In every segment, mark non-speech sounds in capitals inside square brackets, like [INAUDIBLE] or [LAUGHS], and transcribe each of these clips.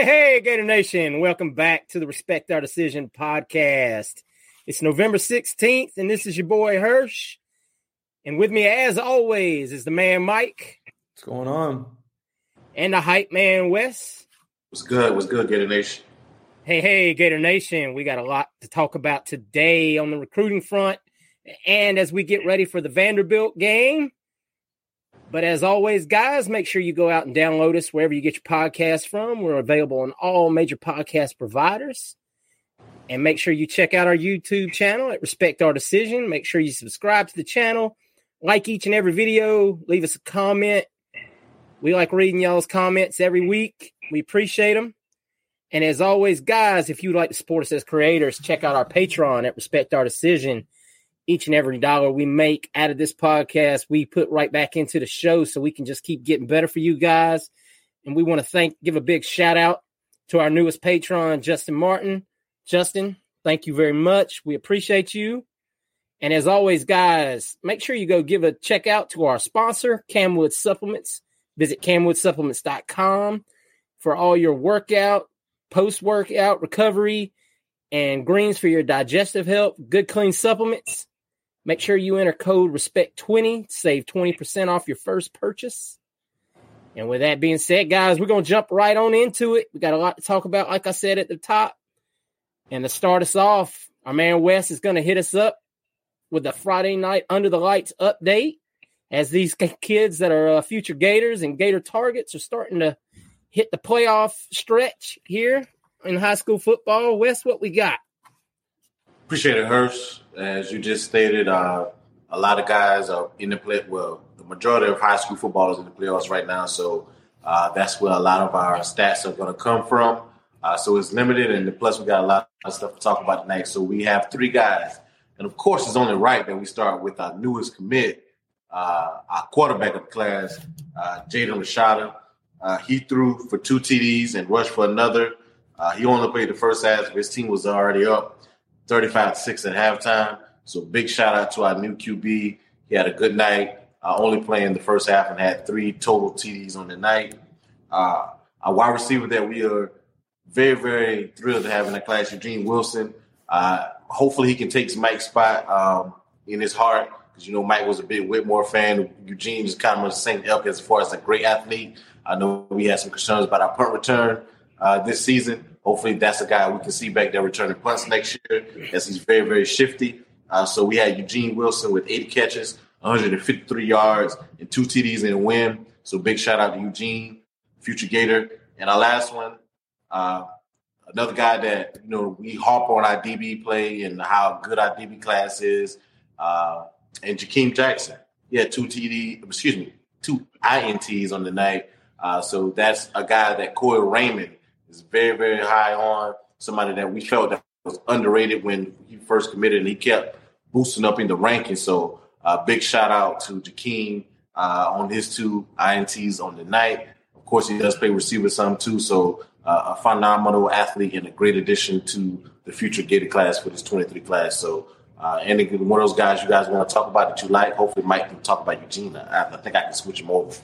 Hey, hey, Gator Nation. Welcome back to the Respect Our Decision podcast. It's November 16th, and this is your boy Hirsch. And with me, as always, is the man Mike What's going on? and the hype man Wes. What's good? What's good, Gator Nation? Hey, hey, Gator Nation. We got a lot to talk about today on the recruiting front and as we get ready for the Vanderbilt game. But as always, guys, make sure you go out and download us wherever you get your podcasts from. We're available on all major podcast providers. And make sure you check out our YouTube channel at Respect Our Decision. Make sure you subscribe to the channel, like each and every video, leave us a comment. We like reading y'all's comments every week. We appreciate them. And as always, guys, if you'd like to support us as creators, check out our Patreon at Respect Our Decision. Each and every dollar we make out of this podcast, we put right back into the show so we can just keep getting better for you guys. And we want to thank, give a big shout out to our newest patron, Justin Martin. Justin, thank you very much. We appreciate you. And as always, guys, make sure you go give a check out to our sponsor, Camwood Supplements. Visit camwoodsupplements.com for all your workout, post workout recovery, and greens for your digestive health. Good, clean supplements. Make sure you enter code RESPECT20 save 20% off your first purchase. And with that being said, guys, we're going to jump right on into it. We got a lot to talk about, like I said at the top. And to start us off, our man Wes is going to hit us up with the Friday night under the lights update as these kids that are uh, future Gators and Gator targets are starting to hit the playoff stretch here in high school football. Wes, what we got? Appreciate it, Hurst. As you just stated, uh, a lot of guys are in the play. Well, the majority of high school football is in the playoffs right now, so uh, that's where a lot of our stats are going to come from. Uh, so it's limited, and plus we got a lot of stuff to talk about tonight. So we have three guys, and of course, it's only right that we start with our newest commit, uh, our quarterback of the class, uh, Jaden Rashada. Uh, he threw for two TDs and rushed for another. Uh, he only played the first half. His team was already up 35 to 6 at halftime. So big shout out to our new QB. He had a good night, uh, only playing the first half and had three total TDs on the night. Uh, our wide receiver that we are very, very thrilled to have in the class, Eugene Wilson. Uh, hopefully he can take Mike's spot um, in his heart because, you know, Mike was a big Whitmore fan. Eugene is kind of the same ilk as far as a great athlete. I know we had some concerns about our punt return uh, this season. Hopefully, that's a guy we can see back there returning punts next year, as he's very, very shifty. Uh, so we had Eugene Wilson with 80 catches, 153 yards and two TDs in a win. So big shout out to Eugene, future Gator. And our last one, uh, another guy that you know we harp on our DB play and how good our DB class is, uh, and Jakeem Jackson. He had two TD, excuse me, two INTs on the night. Uh, so that's a guy that Corey Raymond is very, very high on. Somebody that we felt that was underrated when he first committed, and he kept boosting up in the rankings. So uh, big shout out to Jakeem uh, on his two INTs on the night. Of course, he does play receiver some too. So uh, a phenomenal athlete and a great addition to the future Gator class for this 23 class. So, uh, any one of those guys you guys want to talk about that you like, hopefully Mike can talk about Eugene. I, I think I can switch him over.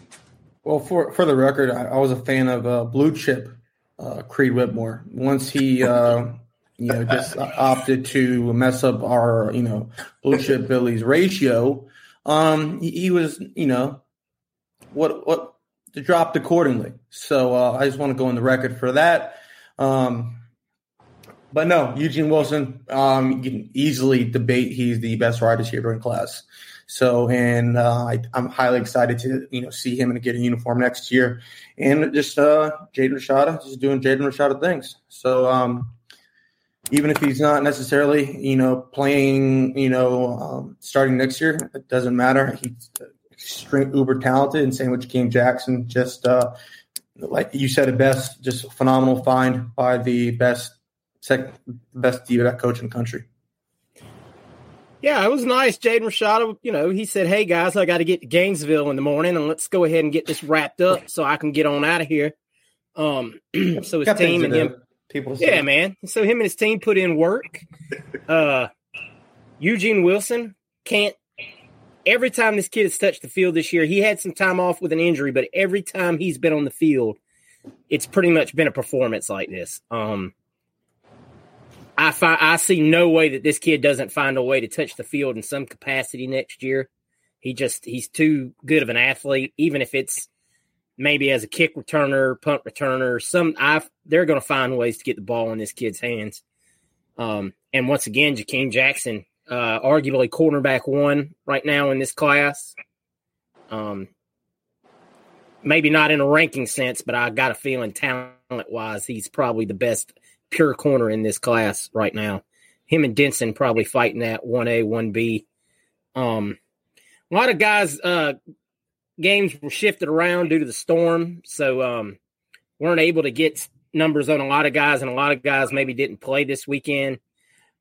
Well, for for the record, I, I was a fan of uh, Blue Chip uh, Creed Whitmore. Once he, uh, you know, just opted to mess up our, you know, Blue Chip Billy's ratio, um, he, he was, you know, what what dropped accordingly. So uh, I just want to go on the record for that. Um, but no, Eugene Wilson, um, you can easily debate he's the best wide receiver in class. So, and uh, I, am highly excited to you know see him and get a uniform next year, and just uh, Jaden Rashada just doing Jaden Rashada things. So, um, even if he's not necessarily you know playing you know um, starting next year, it doesn't matter. He's extreme uber talented, and same with Jakeem Jackson. Just uh, like you said it best, just phenomenal find by the best second best DB coach in the country. Yeah, it was nice. Jaden Rashada, you know, he said, Hey guys, I got to get to Gainesville in the morning and let's go ahead and get this wrapped up so I can get on out of here. Um, [CLEARS THROAT] so his team and him, people, yeah, man. So him and his team put in work. Uh, Eugene Wilson can't every time this kid has touched the field this year, he had some time off with an injury, but every time he's been on the field, it's pretty much been a performance like this. Um, I find I see no way that this kid doesn't find a way to touch the field in some capacity next year. He just he's too good of an athlete, even if it's maybe as a kick returner, punt returner. Some I they're going to find ways to get the ball in this kid's hands. Um, and once again, Jakeem Jackson, uh, arguably cornerback one right now in this class. Um, maybe not in a ranking sense, but I got a feeling talent wise, he's probably the best pure corner in this class right now. Him and Denson probably fighting that 1A, 1B. Um, a lot of guys, uh, games were shifted around due to the storm. So, um, weren't able to get numbers on a lot of guys, and a lot of guys maybe didn't play this weekend.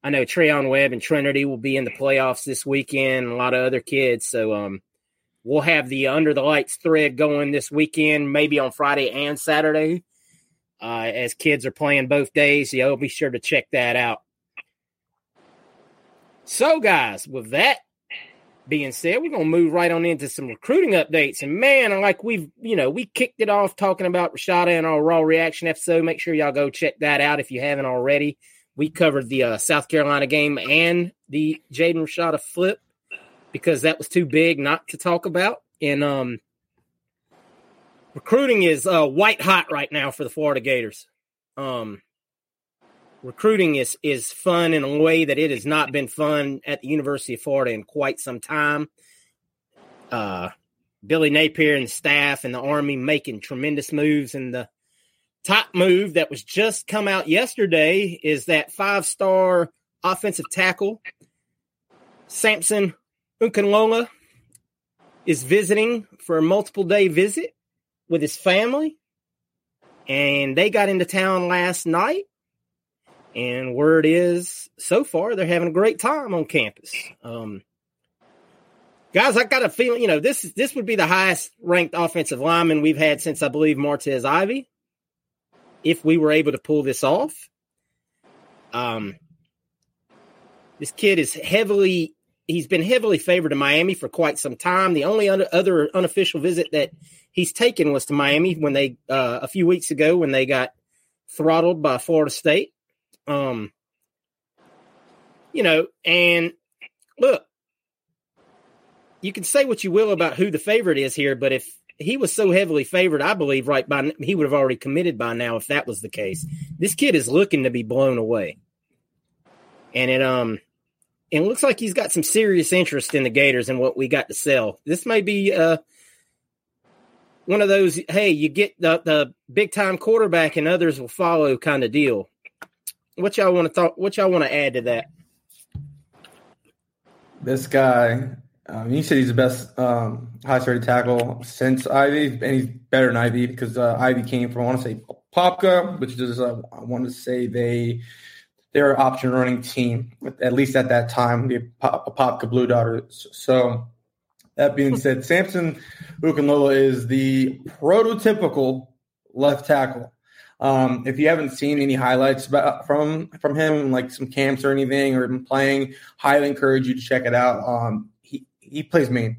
I know Treyaun Webb and Trinity will be in the playoffs this weekend, a lot of other kids. So um, we'll have the Under the Lights thread going this weekend, maybe on Friday and Saturday, uh, as kids are playing both days. You'll be sure to check that out. So, guys, with that being said, we're gonna move right on into some recruiting updates. And man, like we've you know, we kicked it off talking about Rashada and our raw reaction episode. Make sure y'all go check that out if you haven't already we covered the uh, South Carolina game and the Jaden Rashada flip because that was too big not to talk about. And um, recruiting is uh, white hot right now for the Florida Gators. Um, recruiting is is fun in a way that it has not been fun at the University of Florida in quite some time. Uh, Billy Napier and staff and the Army making tremendous moves and the top move that was just come out yesterday is that five star offensive tackle Samson Okunlola is visiting for a multiple day visit with his family. And they got into town last night. And word is, so far, they're having a great time on campus. Um, guys, I got a feeling, you know, this this would be the highest ranked offensive lineman we've had since I believe Martez Ivy, if we were able to pull this off. Um, this kid is heavily he's been heavily favored in Miami for quite some time. The only other unofficial visit that he's taken was to Miami when they uh, a few weeks ago when they got throttled by Florida State. Um, you know, and look, you can say what you will about who the favorite is here, but if he was so heavily favored, I believe, right by he would have already committed by now if that was the case. This kid is looking to be blown away, and it um, and looks like he's got some serious interest in the Gators and what we got to sell. This may be uh, one of those, hey, you get the, the big time quarterback and others will follow kind of deal. What y'all want to thought? What y'all want to add to that? This guy, um, you said he's the best um, highest rated tackle since Ivy, and he's better than Ivy because uh, Ivy came from I want to say Popka, which is uh, I want to say they they're an option running team at least at that time, the Popka Blue Darters. So that being said, Samson Okunlola is the prototypical left tackle. Um, if you haven't seen any highlights about, from from him, like some camps or anything, or him playing, highly encourage you to check it out. Um, he he plays mean.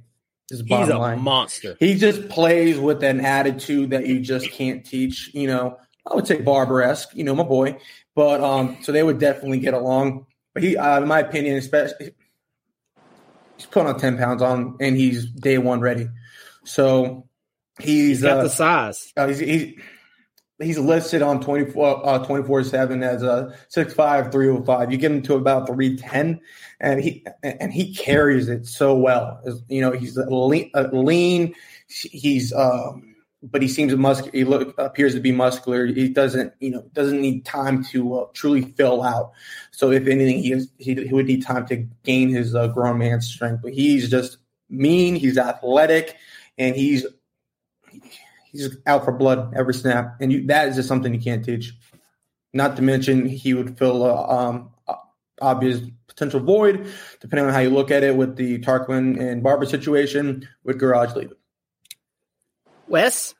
He's a line. monster. He just plays with an attitude that you just can't teach. You know, I would say Barber esque. You know, my boy. But um, so they would definitely get along. But he, uh, in my opinion, especially he's putting on ten pounds on, and he's day one ready. So he's, he's got uh, the size. Uh, he's, he's he's listed on 24 uh, 24 7 as a 6'5 305 you get him to about 310 and he and he carries it so well you know he's lean, lean he's um but he seems muscular he look appears to be muscular he doesn't you know doesn't need time to uh, truly fill out so if anything he, is, he, he would need time to gain his uh, grown man strength but he's just mean he's athletic and he's he's out for blood every snap, and you, that is just something you can't teach. Not to mention, he would fill a um, obvious potential void, depending on how you look at it, with the Tarquin and Barber situation with Gouraige leaving. Wes?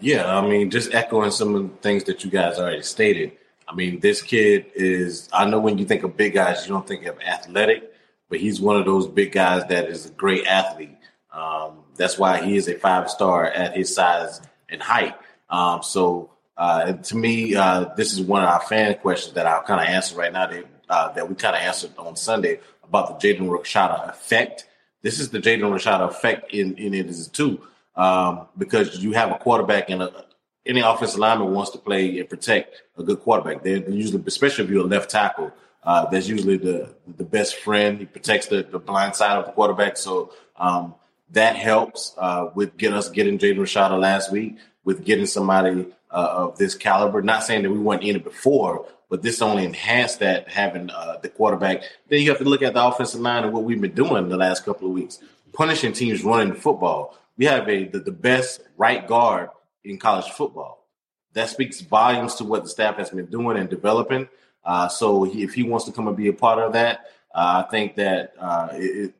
Yeah, I mean, just echoing some of the things that you guys already stated. I mean, this kid is, I know when you think of big guys, you don't think of athletic, but he's one of those big guys that is a great athlete. Um, that's why he is a five star at his size and height. Um, so uh, to me, uh, this is one of our fan questions that I'll kind of answer right now that, uh, that we kind of answered on Sunday about the Jaden Rashada effect. This is the Jaden Rashada effect in, in it is too, um, because you have a quarterback and a, any offensive lineman wants to play and protect a good quarterback. They're usually, especially if you're a left tackle, uh, that's usually the the best friend. He protects the, the blind side of the quarterback. So um, that helps uh, with get us getting Jaden Rashada last week, with getting somebody uh, of this caliber. Not saying that we weren't in it before, but this only enhanced that having uh, the quarterback. Then you have to look at the offensive line and what we've been doing the last couple of weeks, punishing teams running the football. We have a the, the best right guard in college football. That speaks volumes to what the staff has been doing and developing. Uh, so he, if he wants to come and be a part of that, uh, I think that uh, it,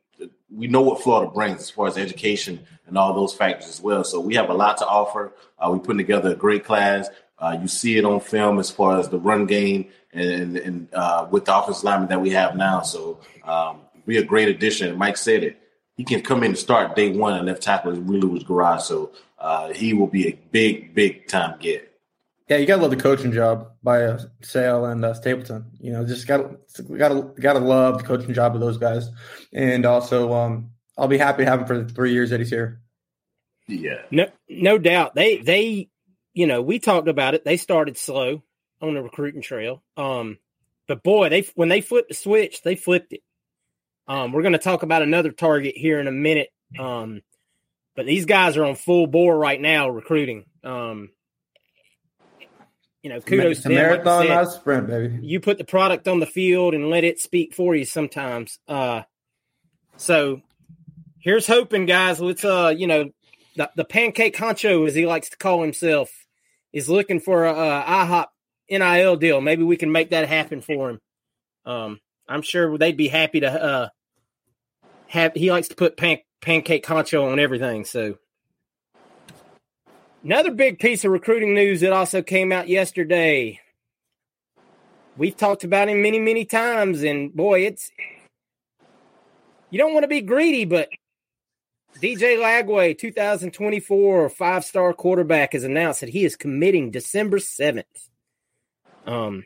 we know what Florida brings as far as education and all those factors as well. So we have a lot to offer. Uh, we're putting together a great class. Uh, you see it on film as far as the run game and, and uh, with the offensive lineman that we have now. So um, be a great addition. Mike said it. He can come in and start day one and left tackle is really was Gouraige. So uh, he will be a big, big time get. Yeah, you gotta love the coaching job by uh, Sale and uh, Stapleton. You know, just gotta gotta gotta love the coaching job of those guys, and also um, I'll be happy to have him for the three years that he's here. Yeah, no, no doubt. They they, you know, we talked about it. They started slow on the recruiting trail, um, but boy, they when they flipped the switch, they flipped it. Um, we're going to talk about another target here in a minute. Um, but these guys are on full bore right now recruiting. Um, you know, kudos to marathon, not sprint, baby. You put the product on the field and let it speak for you sometimes. Uh, so here's hoping, guys. Let's, uh, you know, the, the pancake honcho, as he likes to call himself, is looking for a, a IHOP NIL deal. Maybe we can make that happen for him. Um, I'm sure they'd be happy to uh, have. He likes to put pan, pancake concho on everything. So Another big piece of recruiting news that also came out yesterday. We've talked about him many, many times, and boy, it's you don't want to be greedy, but DJ Lagway, 2024 five star quarterback, has announced that he is committing December 7th. Um,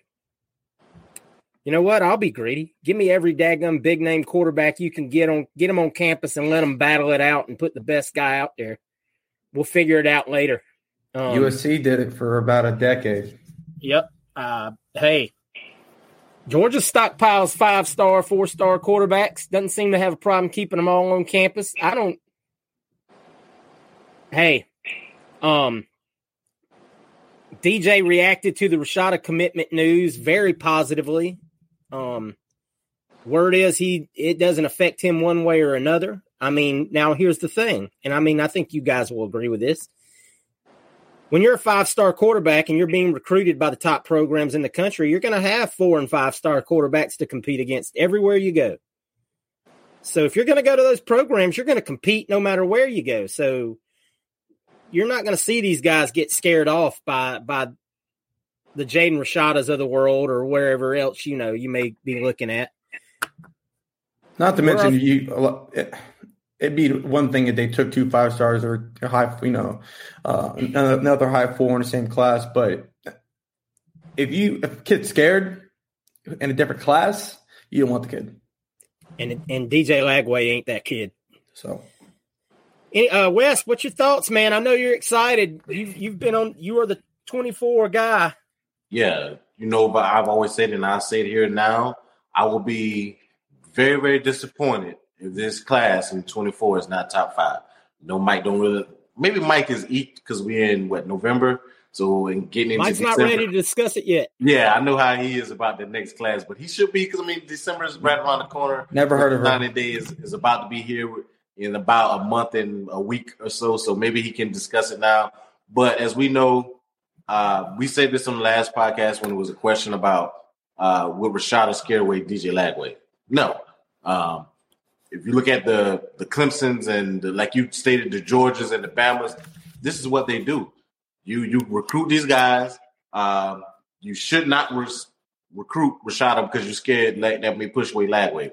you know what? I'll be greedy. Give me every daggum big name quarterback you can get on, get them on campus and let them battle it out and put the best guy out there. We'll figure it out later. Um, USC did it for about a decade. Yep. Uh, hey, Georgia stockpiles five star, four star quarterbacks. Doesn't seem to have a problem keeping them all on campus. I don't. Hey, um, DJ reacted to the Rashada commitment news very positively. Um, word is he it doesn't affect him one way or another. I mean, now here's the thing, and I mean, I think you guys will agree with this. When you're a five star quarterback and you're being recruited by the top programs in the country, you're going to have four and five star quarterbacks to compete against everywhere you go. So if you're going to go to those programs, you're going to compete no matter where you go. So you're not going to see these guys get scared off by by the Jaden Rashadas of the world or wherever else you know you may be looking at. Not to mention you. It'd be one thing if they took two five stars or high, you know, uh, another high four in the same class. But if you if a kid's scared in a different class, you don't want the kid. And and DJ Lagway ain't that kid. So uh, Wes, what's your thoughts, man? I know you're excited. You've you've been on. You are the 24 guy. Yeah, you know, but I've always said, it and I say it here now. I will be very, very disappointed if this class in 24 is not top five. No, Mike don't really. Maybe Mike is eat because we're in what November. So in getting into Mike's December, not ready to discuss it yet. Yeah, I know how he is about the next class, but he should be because I mean December is right around the corner. Never heard of her. 90 days is about to be here in about a month and a week or so. So maybe he can discuss it now. But as we know, uh, we said this on the last podcast when it was a question about uh, will Rashada scare away DJ Lagway? No. Um, if you look at the the Clemson's and the, like you stated, the Georgias and the Bamas, this is what they do. You you recruit these guys. Um, you should not recruit Rashada because you're scared that, that may push away Lagway.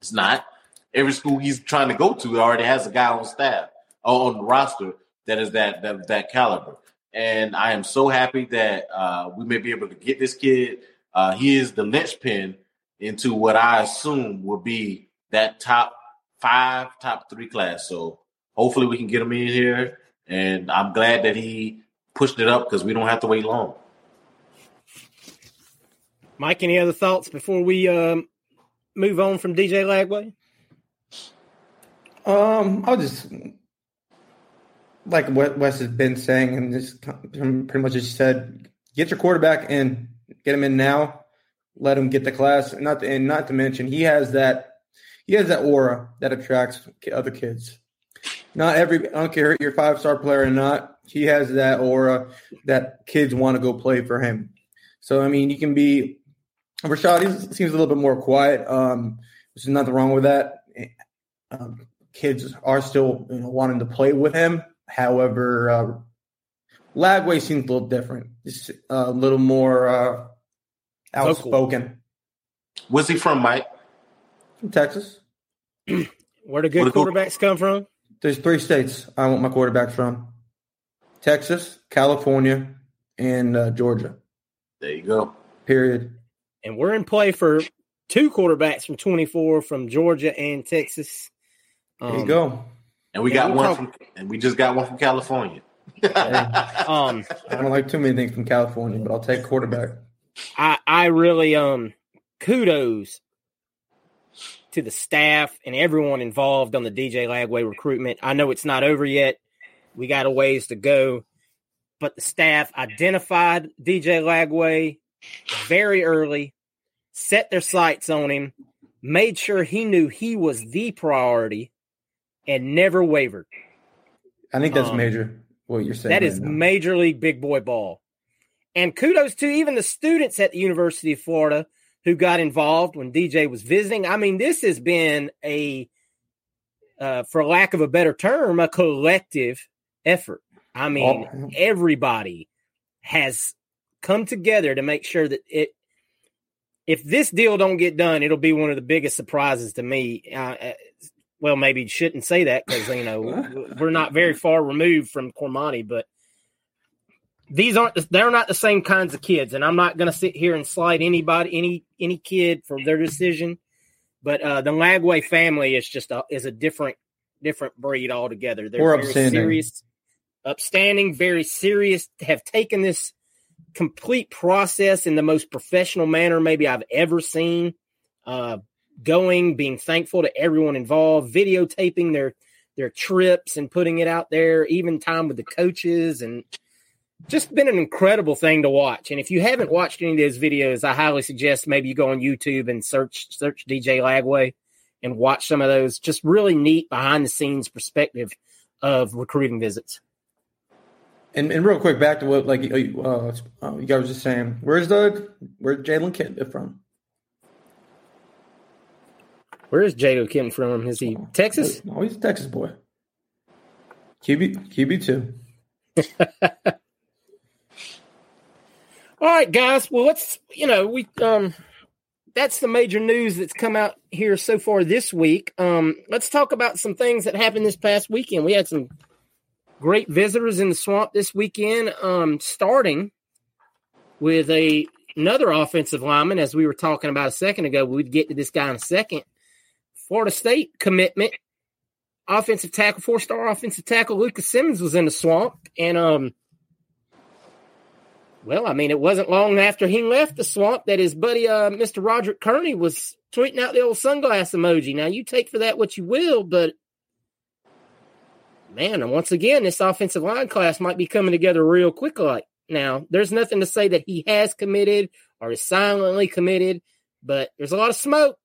It's not every school he's trying to go to already has a guy on staff on the roster that is that that, that caliber. And I am so happy that uh, we may be able to get this kid. Uh, he is the linchpin into what I assume will be that top five, top three class. So hopefully we can get him in here. And I'm glad that he pushed it up because we don't have to wait long. Mike, any other thoughts before we um, move on from DJ Lagway? Um, I'll just like what Wes has been saying, and just pretty much just said, get your quarterback in, get him in now, let him get the class. Not to, and not to mention, he has that he has that aura that attracts other kids. Not every I don't care you're five star player or not. He has that aura that kids want to go play for him. So I mean, you can be Rashad. He seems a little bit more quiet. Um, there's nothing wrong with that. Um, kids are still you know, wanting to play with him. However, uh, Lagway seems a little different. Just a little more uh, outspoken. Was he from, Mike? From Texas. Where the good quarterbacks come from? There's three states I want my quarterbacks from: Texas, California, and uh, Georgia. There you go. Period. And we're in play for two quarterbacks from 24 from Georgia and Texas. Um, there you go. And we got one talk- from, and we just got one from California. [LAUGHS] um, I don't like too many things from California, but I'll take quarterback. I I really um kudos to the staff and everyone involved on the DJ Lagway recruitment. I know it's not over yet. We got a ways to go, but the staff identified DJ Lagway very early, set their sights on him, made sure he knew he was the priority, and never wavered. I think that's um, major. What you're saying that right is now. major league big boy ball. And kudos to even the students at the University of Florida who got involved when DJ was visiting. I mean, this has been a, uh, for lack of a better term, a collective effort. I mean, oh. everybody has come together to make sure that it. If this deal don't get done, it'll be one of the biggest surprises to me. Uh, uh well, maybe shouldn't say that because you know we're not very far removed from Cormani, but these aren't they're not the same kinds of kids, and I'm not going to sit here and slide anybody any any kid for their decision. But uh, the Lagway family is just a is a different different breed altogether. They're We're very upstanding. serious, upstanding, very serious. Have taken this complete process in the most professional manner maybe I've ever seen. Uh, going, being thankful to everyone involved, videotaping their their trips and putting it out there, even time with the coaches, and just been an incredible thing to watch. And if you haven't watched any of those videos, I highly suggest maybe you go on YouTube and search search DJ Lagway and watch some of those. Just really neat behind the scenes perspective of recruiting visits. And, and real quick, back to what like uh, uh, you guys were just saying. Where's the where's Jalen Kitna from? Where is Jado Kitna from? Is he Texas? Oh, he's a Texas boy. QB QB two. [LAUGHS] All right, guys. Well, let's you know we um that's the major news that's come out here so far this week. Um, let's talk about some things that happened this past weekend. We had some great visitors in the swamp this weekend. Um, starting with a another offensive lineman, as we were talking about a second ago. We'd get to this guy in a second. Florida State commitment, offensive tackle, four star offensive tackle Lucas Simmons was in the swamp. And, um, well, I mean, it wasn't long after he left the swamp that his buddy, uh, Mr. Roderick Kearney, was tweeting out the old sunglass emoji. Now, you take for that what you will, but man, and once again, this offensive line class might be coming together real quick. Like now, there's nothing to say that he has committed or is silently committed, but there's a lot of smoke.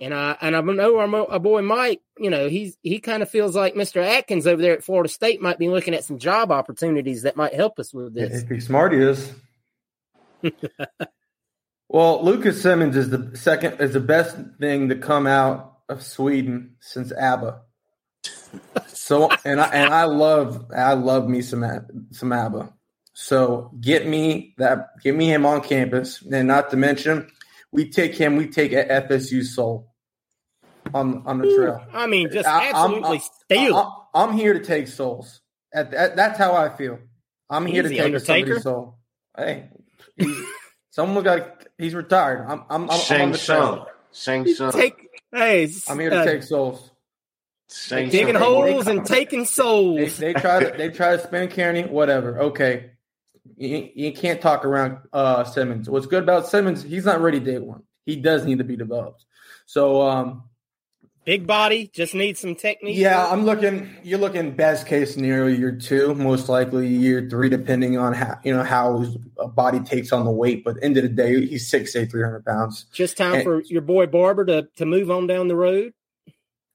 And I and I know our, our boy Mike, you know, he's he kind of feels like Mr. Atkins over there at Florida State might be looking at some job opportunities that might help us with this. If he's smart, he is. [LAUGHS] well, Lucas Simmons is the second is the best thing to come out of Sweden since ABBA. So and I and I love I love me some some ABBA. So get me that get me him on campus, and not to mention we take him. We take FSU Soul on on the trail. I mean, just absolutely steal. I'm, I'm, here to take souls. At, at, that's how I feel. I'm here to take Undertaker? somebody's soul. Hey, someone got. He's retired. I'm. I'm. I'm, Shang I'm on the trail. Shang Tsung. Take. Hey, I'm here to uh, take souls. Shang digging holes and taking souls. They, they try to. They try to spin Kearney. Whatever. Okay. You, you can't talk around uh, Simmons. What's good about Simmons? He's not ready day one. He does need to be developed. So, um, big body, just needs some technique. Yeah, I'm looking. You're looking best case scenario year two, most likely year three, depending on how you know how his body takes on the weight. But end of the day, he's six eight, three hundred pounds. Just time and, for your boy Barber to to move on down the road.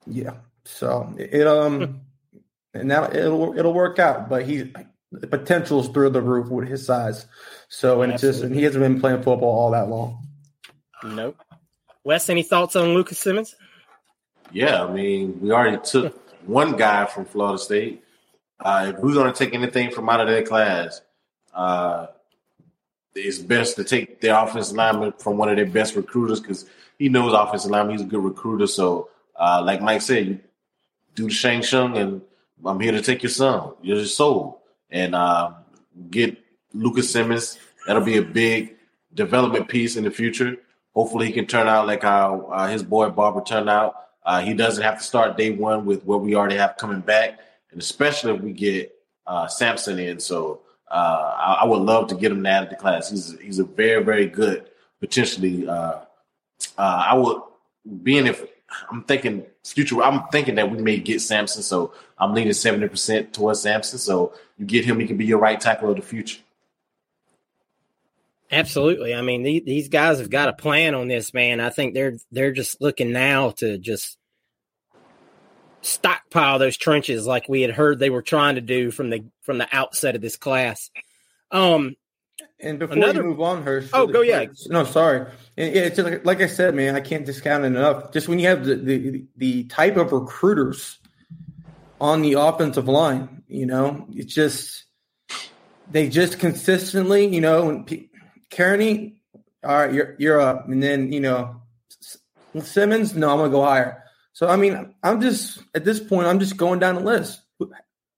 Yeah. So it um, [LAUGHS] and now it'll it'll work out. But he the potential's through the roof with his size. So and Absolutely. it's just and he hasn't been playing football all that long. Nope. Wes, any thoughts on Lucas Simmons? Yeah, I mean, we already took one guy from Florida State. Uh, if we're going to take anything from out of that class, uh, it's best to take the offensive lineman from one of their best recruiters because he knows offensive lineman. He's a good recruiter. So, uh, like Mike said, you do the Shang Tsung, and I'm here to take your son, You're your soul and uh, get Lucas Simmons. That'll be a big development piece in the future. Hopefully, he can turn out like how uh, his boy Barber turned out. Uh, he doesn't have to start day one with what we already have coming back, and especially if we get uh, Samson in. So uh, I, I, would love to get him added to class. He's he's a very very good potentially. Uh, I would being if I'm thinking future. I'm thinking that we may get Samson, so I'm leaning seventy percent towards Samson. So you get him, he can be your right tackle of the future. Absolutely. I mean, the, these guys have got a plan on this, man. I think they're they're just looking now to just stockpile those trenches like we had heard they were trying to do from the from the outset of this class. Um, and before Another, you move on, Hirsch. Oh, go yeah. No, sorry. It's like, like I said, man. I can't discount it enough. Just when you have the, the the type of recruiters on the offensive line, you know, it's just they just consistently, you know, when P- Kearney, all right, you're you're up, and then you know Simmons, no, I'm gonna go higher. So I mean, I'm just at this point, I'm just going down the list.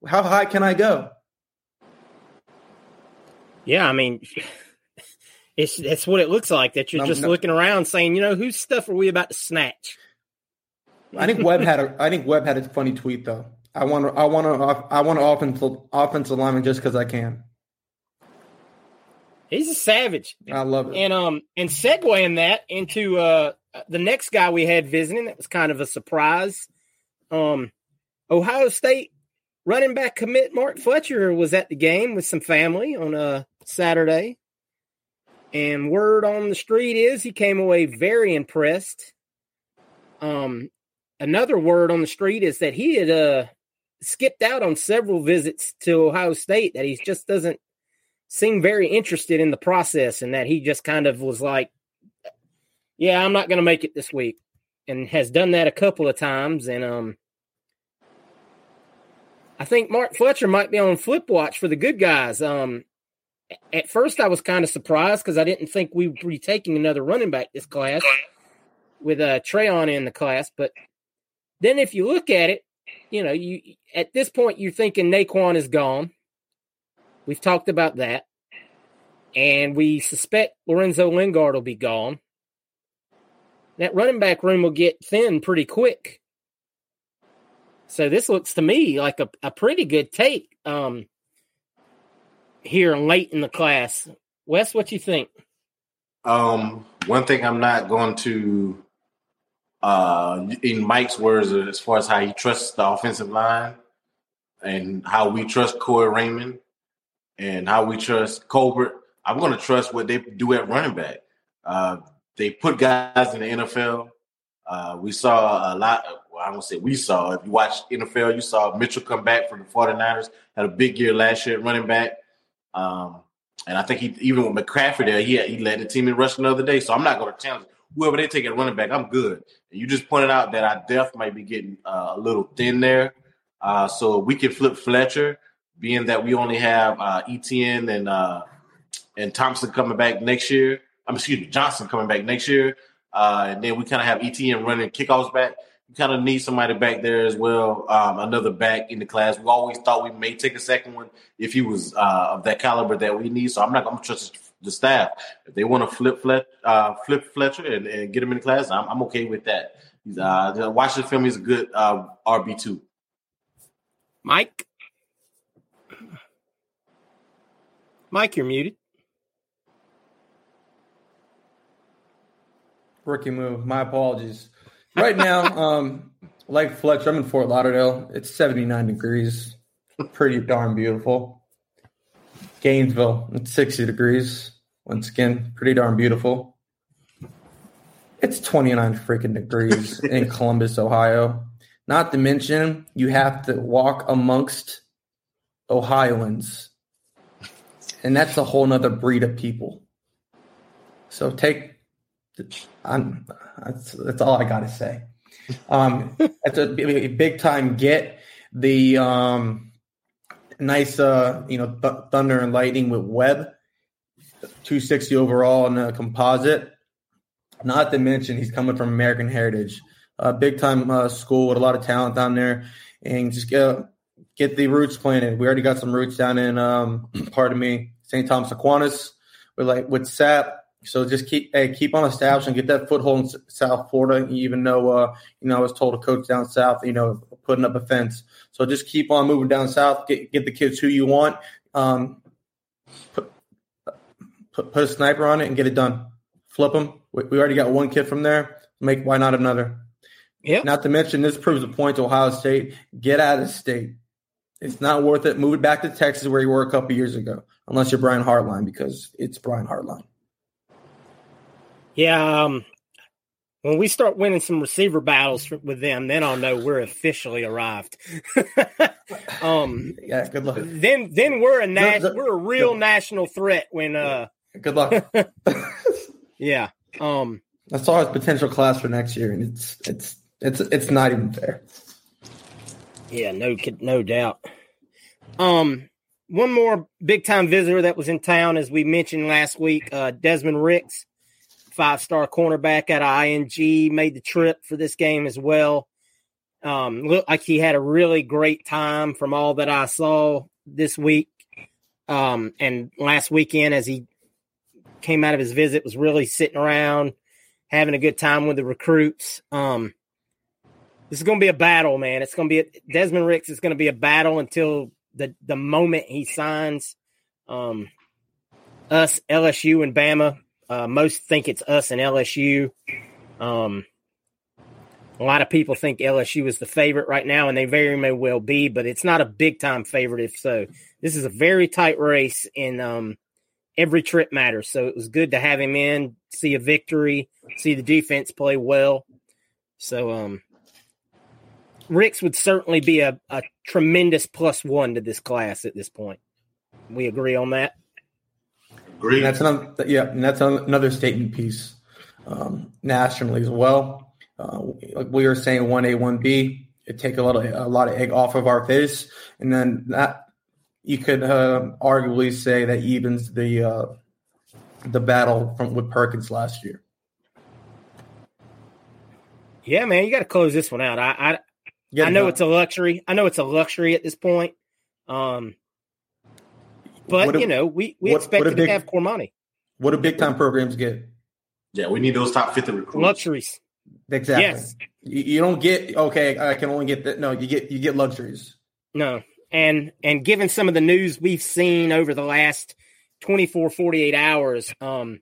How high can I go? Yeah, I mean, [LAUGHS] it's that's what it looks like. That you're just looking around saying, you know, whose stuff are we about to snatch? I think Webb had a. I think Webb had a funny tweet though. I want to. I want to. I want to offensive offensive lineman just because I can. He's a savage. I love it. And um and segueing that into uh the next guy we had visiting that was kind of a surprise. Um Ohio State running back commit Mark Fletcher was at the game with some family on a Saturday. And word on the street is he came away very impressed. Um another word on the street is that he had uh skipped out on several visits to Ohio State that he just doesn't seem very interested in the process and that he just kind of was like, yeah, I'm not going to make it this week and has done that a couple of times. And, um, I think Mark Fletcher might be on flip watch for the good guys. Um, at first I was kind of surprised because I didn't think we would be taking another running back this class with uh Treyaun in the class. But then if you look at it, you know, you at this point you're thinking Naquan is gone. We've talked about that. And we suspect Lorenzo Lingard will be gone. That running back room will get thin pretty quick. So this looks to me like a, a pretty good take um, here late in the class. Wes, what you think? Um, one thing I'm not going to, uh, in Mike's words, as far as how he trusts the offensive line and how we trust Corey Raymond and how we trust Colbert, I'm going to trust what they do at running back. Uh, they put guys in the NFL. Uh, we saw a lot. Of, well, I don't say we saw. If you watch NFL, you saw Mitchell come back from the 49ers. Had a big year last year at running back. Um, and I think he even with McCaffrey there, he he led the team in rushing the other day. So I'm not going to challenge whoever they take at running back. I'm good. And you just pointed out that our depth might be getting uh, a little thin there. Uh, so we can flip Fletcher, being that we only have uh, Etienne and uh, and Thompson coming back next year. I'm excuse me, Johnson coming back next year. Uh, and then we kind of have Etienne running kickoffs back. You kind of need somebody back there as well, um, another back in the class. We always thought we may take a second one if he was uh, of that caliber that we need. So I'm not going to trust the staff. If they want to flip Flet, uh, flip Fletcher and, and, get him in the class, I'm, I'm okay with that. He's, uh, watch the film. He's a good uh, RB two. Mike, Mike, you're muted. Rookie move. My apologies. Right now, um, like Fletcher, I'm in Fort Lauderdale. It's 79 degrees. Pretty darn beautiful. Gainesville, it's 60 degrees. Once again, pretty darn beautiful. It's 29 freaking degrees in Columbus, Ohio. Not to mention, you have to walk amongst Ohioans. And that's a whole nother breed of people. So take I'm, that's, that's all I got to say. Um, [LAUGHS] that's a, big time get. The um, nice, uh, you know, th- Thunder and Lightning with Webb, 260 overall in a composite. Not to mention, he's coming from American Heritage, a big time uh, school with a lot of talent down there, and just get get the roots planted. We already got some roots down in, um, pardon me, St. Thomas Aquinas with like with SAP so just keep hey, keep on establishing, get that foothold in South Florida. Even though uh, you know I was told to coach down south, you know, putting up a fence. So just keep on moving down south. Get get the kids who you want. Um, put, put put a sniper on it and get it done. Flip them. We, we already got one kid from there. Make why not another? Yeah. Not to mention this proves a point to Ohio State. Get out of state. It's not worth it. Move it back to Texas where you were a couple years ago, unless you're Brian Hartline because it's Brian Hartline. Yeah, um, when we start winning some receiver battles with them, then I'll know we're officially arrived. [LAUGHS] um, yeah, good luck. Then, then we're a we're a real national threat. When uh, good luck. [LAUGHS] yeah, um, I saw his potential class for next year, and it's it's it's it's not even fair. Yeah, no, no doubt. Um, one more big time visitor that was in town, as we mentioned last week, uh, Desmond Ricks five star cornerback at IMG, made the trip for this game as well. Um, looked like he had a really great time from all that I saw this week. Um, and last weekend, as he came out of his visit, was really sitting around having a good time with the recruits. Um, this is going to be a battle, man. It's going to be a, Desmond Ricks is going to be a battle until the the moment he signs. Um, us, LSU, and Bama. Uh, most think it's us and LSU. Um, a lot of people think LSU is the favorite right now, and they very may well be, but it's not a big time favorite. If so, this is a very tight race, and um, every trip matters. So it was good to have him in, see a victory, see the defense play well. So um, Ricks would certainly be a, a tremendous plus one to this class at this point. We agree on that. Agree. And that's another, yeah, and that's another statement piece um, nationally as well. Uh, like we were saying, one A, one B. It take a lot of a lot of egg off of our face, and then that you could uh, arguably say that evens the uh, the battle from with Perkins last year. Yeah, man, you got to close this one out. I I, I know it's a luxury. I know it's a luxury at this point. Um, but a, you know, we we what, expected what big, to have Cormani. What do big time programs get? Yeah, we need those top fifty recruits. Luxuries. Exactly. Yes. You, you don't get okay. I can only get that. No, you get you get luxuries. No, and and given some of the news we've seen over the last 24 48 hours um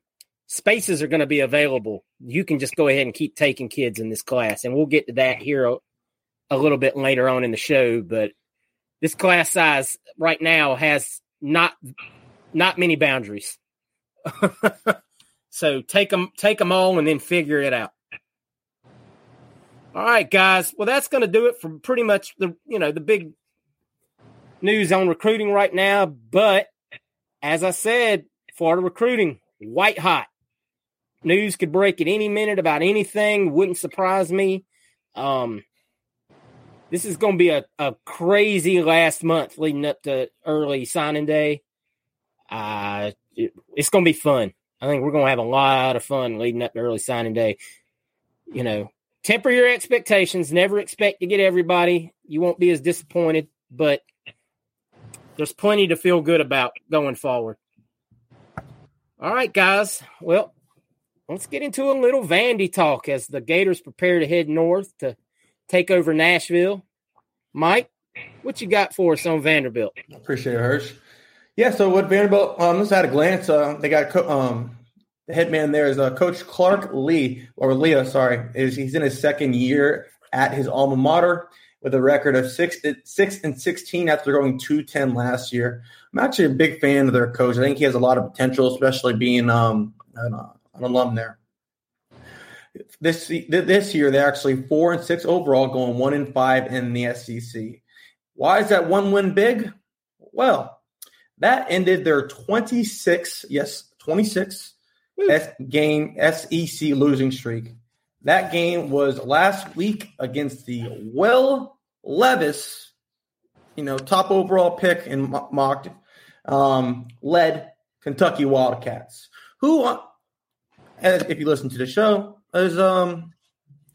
spaces are going to be available you can just go ahead and keep taking kids in this class and we'll get to that here a, a little bit later on in the show but this class size right now has not not many boundaries [LAUGHS] so take them take them all and then figure it out all right guys well that's going to do it for pretty much the you know the big news on recruiting right now, but as I said, Florida recruiting white hot. News could break at any minute about anything. Wouldn't surprise me. Um, this is going to be a, a crazy last month leading up to early signing day. Uh, it, it's going to be fun. I think we're going to have a lot of fun leading up to early signing day. You know, temper your expectations. Never expect to get everybody. You won't be as disappointed, but there's plenty to feel good about going forward. All right, guys. Well, let's get into a little Vandy talk as the Gators prepare to head north to take over Nashville. Mike, what you got for us on Vanderbilt? Appreciate it, Hirsch. Yeah, so what Vanderbilt, um, let's at a glance. Uh, they got um, the head man there is uh, Coach Clark Lea, or Leah, sorry, is he's in his second year at his alma mater with a record of six, six and 16 after going 210 last year. I'm actually a big fan of their coach. I think he has a lot of potential, especially being um, an, uh, an alum there. This this year they're actually four and six overall, going one and five in the SEC. Why is that one win big? Well, that ended their 26 yes 26 S- game SEC losing streak. That game was last week against the Will Levis, you know, top overall pick and mocked, um, led Kentucky Wildcats, who, uh, if you listen to the show, is um,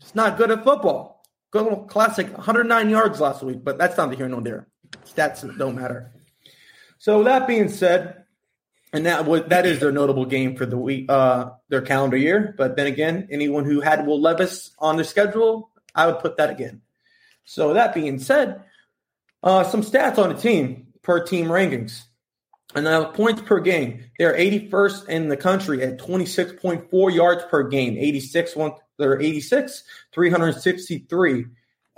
it's not good at football. Good classic, 109 yards last week, but that's not the here nor there. Stats don't matter. So that being said, and that was that is their notable game for the week, uh, their calendar year. But then again, anyone who had Will Levis on their schedule, I would put that again. So that being said, uh, some stats on the team per team rankings. And now points per game. They're 81st in the country at 26.4 yards per game. 86 one they're 86, 363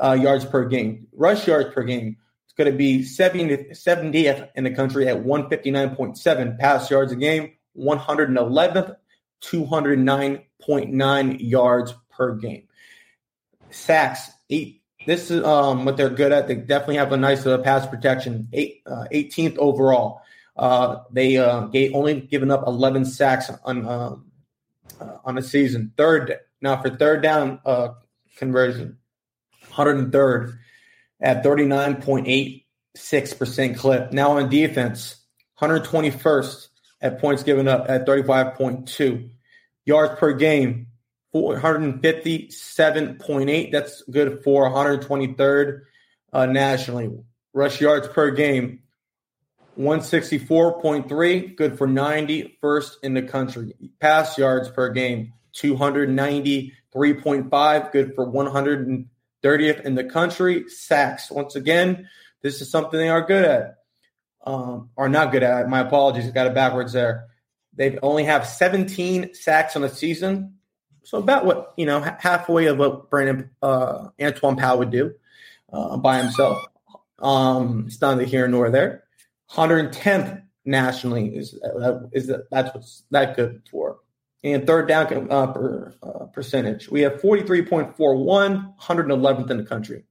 uh, yards per game. Rush yards per game it's going to be 70th, 70th in the country at 159.7 pass yards a game, 111th, 209.9 yards per game. Sacks, eight. This is um, what they're good at. They definitely have a nice uh, pass protection. Eight, uh, 18th overall. Uh, they uh, gave, only given up 11 sacks on um, uh, on a season. Third now for third down uh, conversion, 103rd at 39.86% clip. Now on defense, 121st at points given up at 35.2. Yards per game, 457.8. That's good for 123rd uh, nationally. Rush yards per game, 164.3, good for 91st in the country. Pass yards per game, 293.5, good for 130th in the country. Sacks. Once again, this is something they are good at. Um, are not good at. My apologies, I got it backwards there. They only have 17 sacks on the season. So about what, you know, halfway of what Brandon uh, Antwaun Powell would do uh, by himself. Um, it's neither here nor there. 110th nationally is that is that that's what's that good for. And third down uh, per, uh, percentage, we have 43.41, 111th in the country.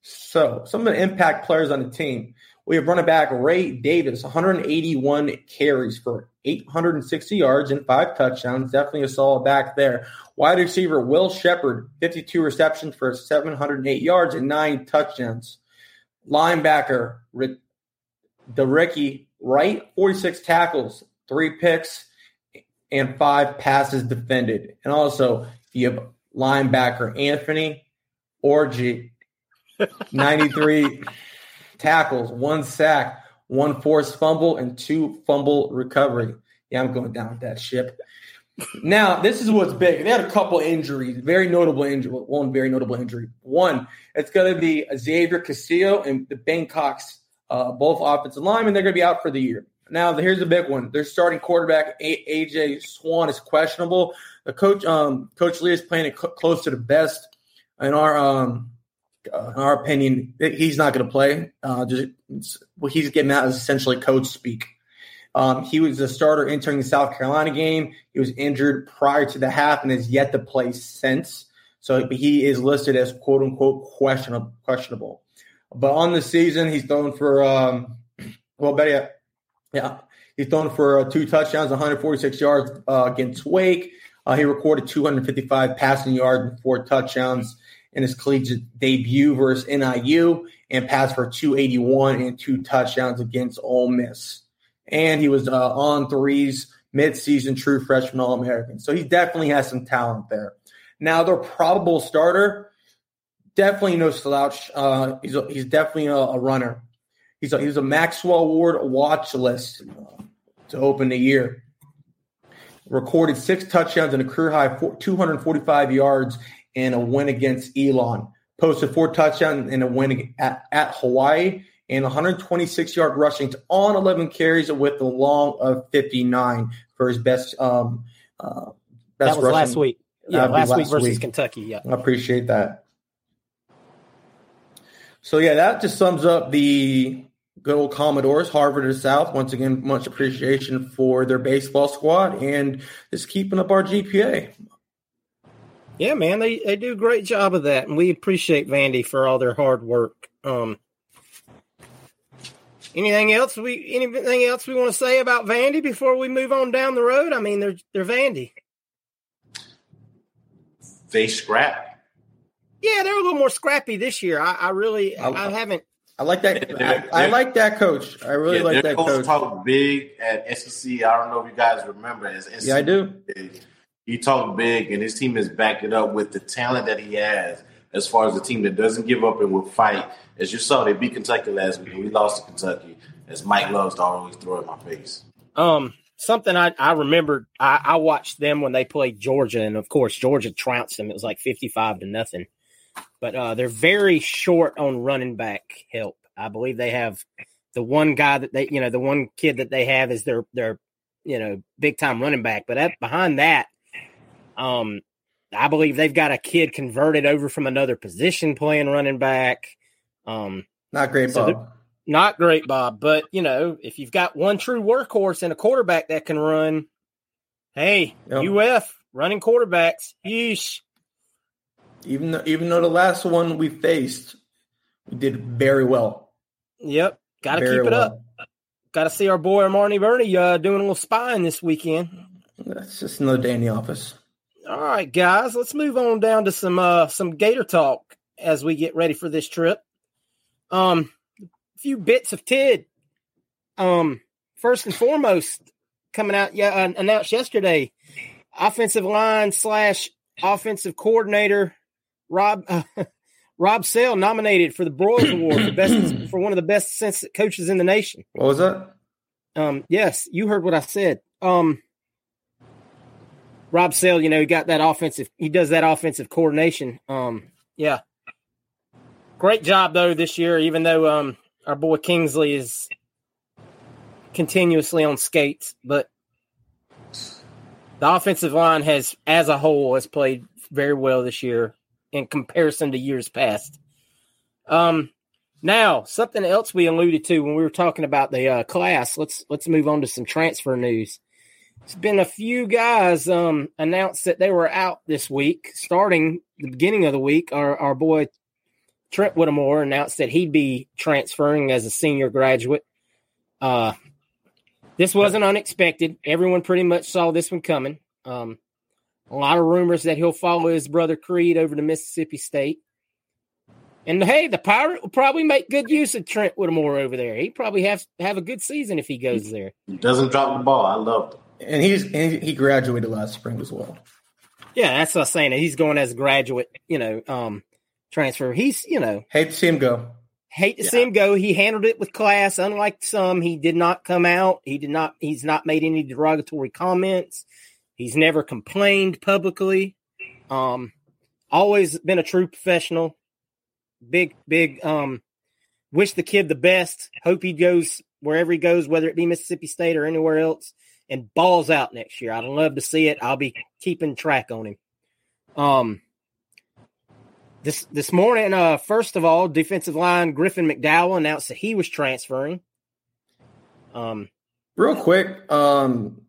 So some of the impact players on the team. We have running back Ray Davis, 181 carries for 860 yards and five touchdowns. Definitely a solid back there. Wide receiver Will Sheppard, 52 receptions for 708 yards and nine touchdowns. Linebacker Rick, Ricky Wright, 46 tackles, three picks, and five passes defended. And also, you have linebacker Anfernee Orji, [LAUGHS] 93 tackles, one sack, one forced fumble, and two fumble recovery. Yeah, I'm going down with that ship. Now, this is what's big. They had a couple injuries, very notable injury. One very notable injury. One, it's going to be Xavier Castillo and the Bangkok's uh, both offensive linemen. They're going to be out for the year. Now, here's the big one. Their starting quarterback AJ Swann, is questionable. The coach, um, Coach Lea, is playing it cl- close to the best. In our um, uh, in our opinion, he's not going to play. Uh, just what he's getting out is essentially coach speak. Um, he was a starter entering the South Carolina game. He was injured prior to the half and has yet to play since. So he is listed as quote unquote questionable. questionable. But on the season, he's thrown for um, well, better yet, yeah, he's thrown for uh, two touchdowns, 146 yards uh, against Wake. Uh, he recorded 255 passing yards and four touchdowns in his collegiate debut versus NIU, and passed for 281 and two touchdowns against Ole Miss and he was uh, on threes midseason true freshman All American. So he definitely has some talent there. Now, their probable starter, definitely no slouch. Uh, he's, a, he's definitely a, a, runner. He's a, he's a Maxwell Award watch list to open the year. Recorded six touchdowns and a career high 245 yards in a win against Elon. Posted four touchdowns in a win at, at Hawaii and 126 yard rushing on 11 carries with a long of 59 for his best. Um, uh, best that was rushing. last week. Yeah, last, last, week versus week. Kentucky. Yeah, I appreciate that. So yeah, that just sums up the good old Commodores, Harvard of the South. Once again, much appreciation for their baseball squad and just keeping up our GPA. Yeah, man, they, they do a great job of that, and we appreciate Vandy for all their hard work. Um, Anything else we anything else we want to say about Vandy before we move on down the road? I mean, they're they're Vandy. They scrap. Yeah, they're a little more scrappy this year. I, I really I, I, haven't. I like that. They're, they're, I, like that coach. I really yeah, like that coach. coach. Talked big at SEC. I don't know if you guys remember as SEC. Yeah, I do. He talked big, and his team has backed it up with the talent that he has as far as the team that doesn't give up and will fight. As you saw, they beat Kentucky last week, and we lost to Kentucky, as Mike loves to always throw in my face. Um, something I, I remembered, I, I watched them when they played Georgia, and of course, Georgia trounced them. It was like 55 to nothing. But uh, they're very short on running back help. I believe they have the one guy that they, you know, the one kid that they have is their, their, you know, big time running back. But at, behind that, um, I believe they've got a kid converted over from another position playing running back. Um, not great, so Bob. Not great, Bob. But you know, if you've got one true workhorse and a quarterback that can run, hey, yep. UF running quarterbacks, yeesh. Even though, even though the last one we faced, we did very well. Yep, got to keep it well. up. Got to see our boy Amari Burney uh, doing a little spying this weekend. That's just another day in the office. All right, guys, let's move on down to some uh some Gator talk as we get ready for this trip. Um, a few bits of tid. Um, first and foremost, coming out yeah announced yesterday, offensive line slash offensive coordinator Rob uh, [LAUGHS] Rob Sale nominated for the Broyles [CLEARS THROAT] Award for best for one of the best assistant coaches in the nation. What was that? Um, yes, you heard what I said. Um, Rob Sale, you know, he got that offensive. He does that offensive coordination. Um, yeah, great job though this year. Even though um, our boy Kingsley is continuously on skates, but the offensive line has, as a whole, has played very well this year in comparison to years past. Um, now something else we alluded to when we were talking about the uh, class. Let's let's move on to some transfer news. It's been a few guys um, announced that they were out this week. Starting the beginning of the week, our our boy Trent Whittemore announced that he'd be transferring as a senior graduate. Uh, this wasn't unexpected. Everyone pretty much saw this one coming. Um, a lot of rumors that he'll follow his brother Creed over to Mississippi State. And hey, the Pirate will probably make good use of Trent Whittemore over there. He probably have have a good season if he goes there. He doesn't drop the ball. I love it. And he's and he graduated last spring as well. Yeah, that's what I'm saying. He's going as a graduate, you know, um, transfer. He's, you know, hate to see him go. Hate to yeah. see him go. He handled it with class. Unlike some, he did not come out. He did not. He's not made any derogatory comments. He's never complained publicly. Um, always been a true professional. Big, big. Um, wish the kid the best. Hope he goes wherever he goes, whether it be Mississippi State or anywhere else, and balls out next year. I'd love to see it. I'll be keeping track on him. Um, this this morning, uh, first of all, defensive line Griffin McDowell announced that he was transferring. Um, real quick, um,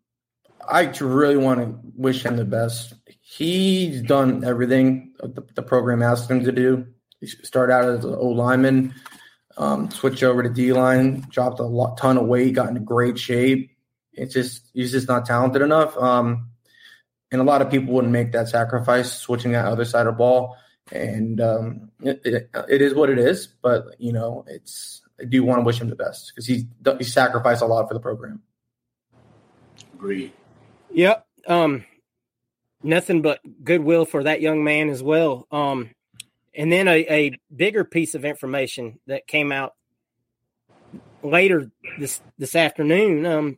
I really want to wish him the best. He's done everything the, the program asked him to do. He started out as an old lineman, um, switched over to D line, dropped a lot, ton of weight, got into great shape. It's just he's just not talented enough. Um, and a lot of people wouldn't make that sacrifice switching that other side of the ball. And um, it, it, it is what it is. But you know, it's I do want to wish him the best because he he sacrificed a lot for the program. Agree. Yep. Um, nothing but goodwill for that young man as well. Um, and then a, a bigger piece of information that came out later this this afternoon. Um,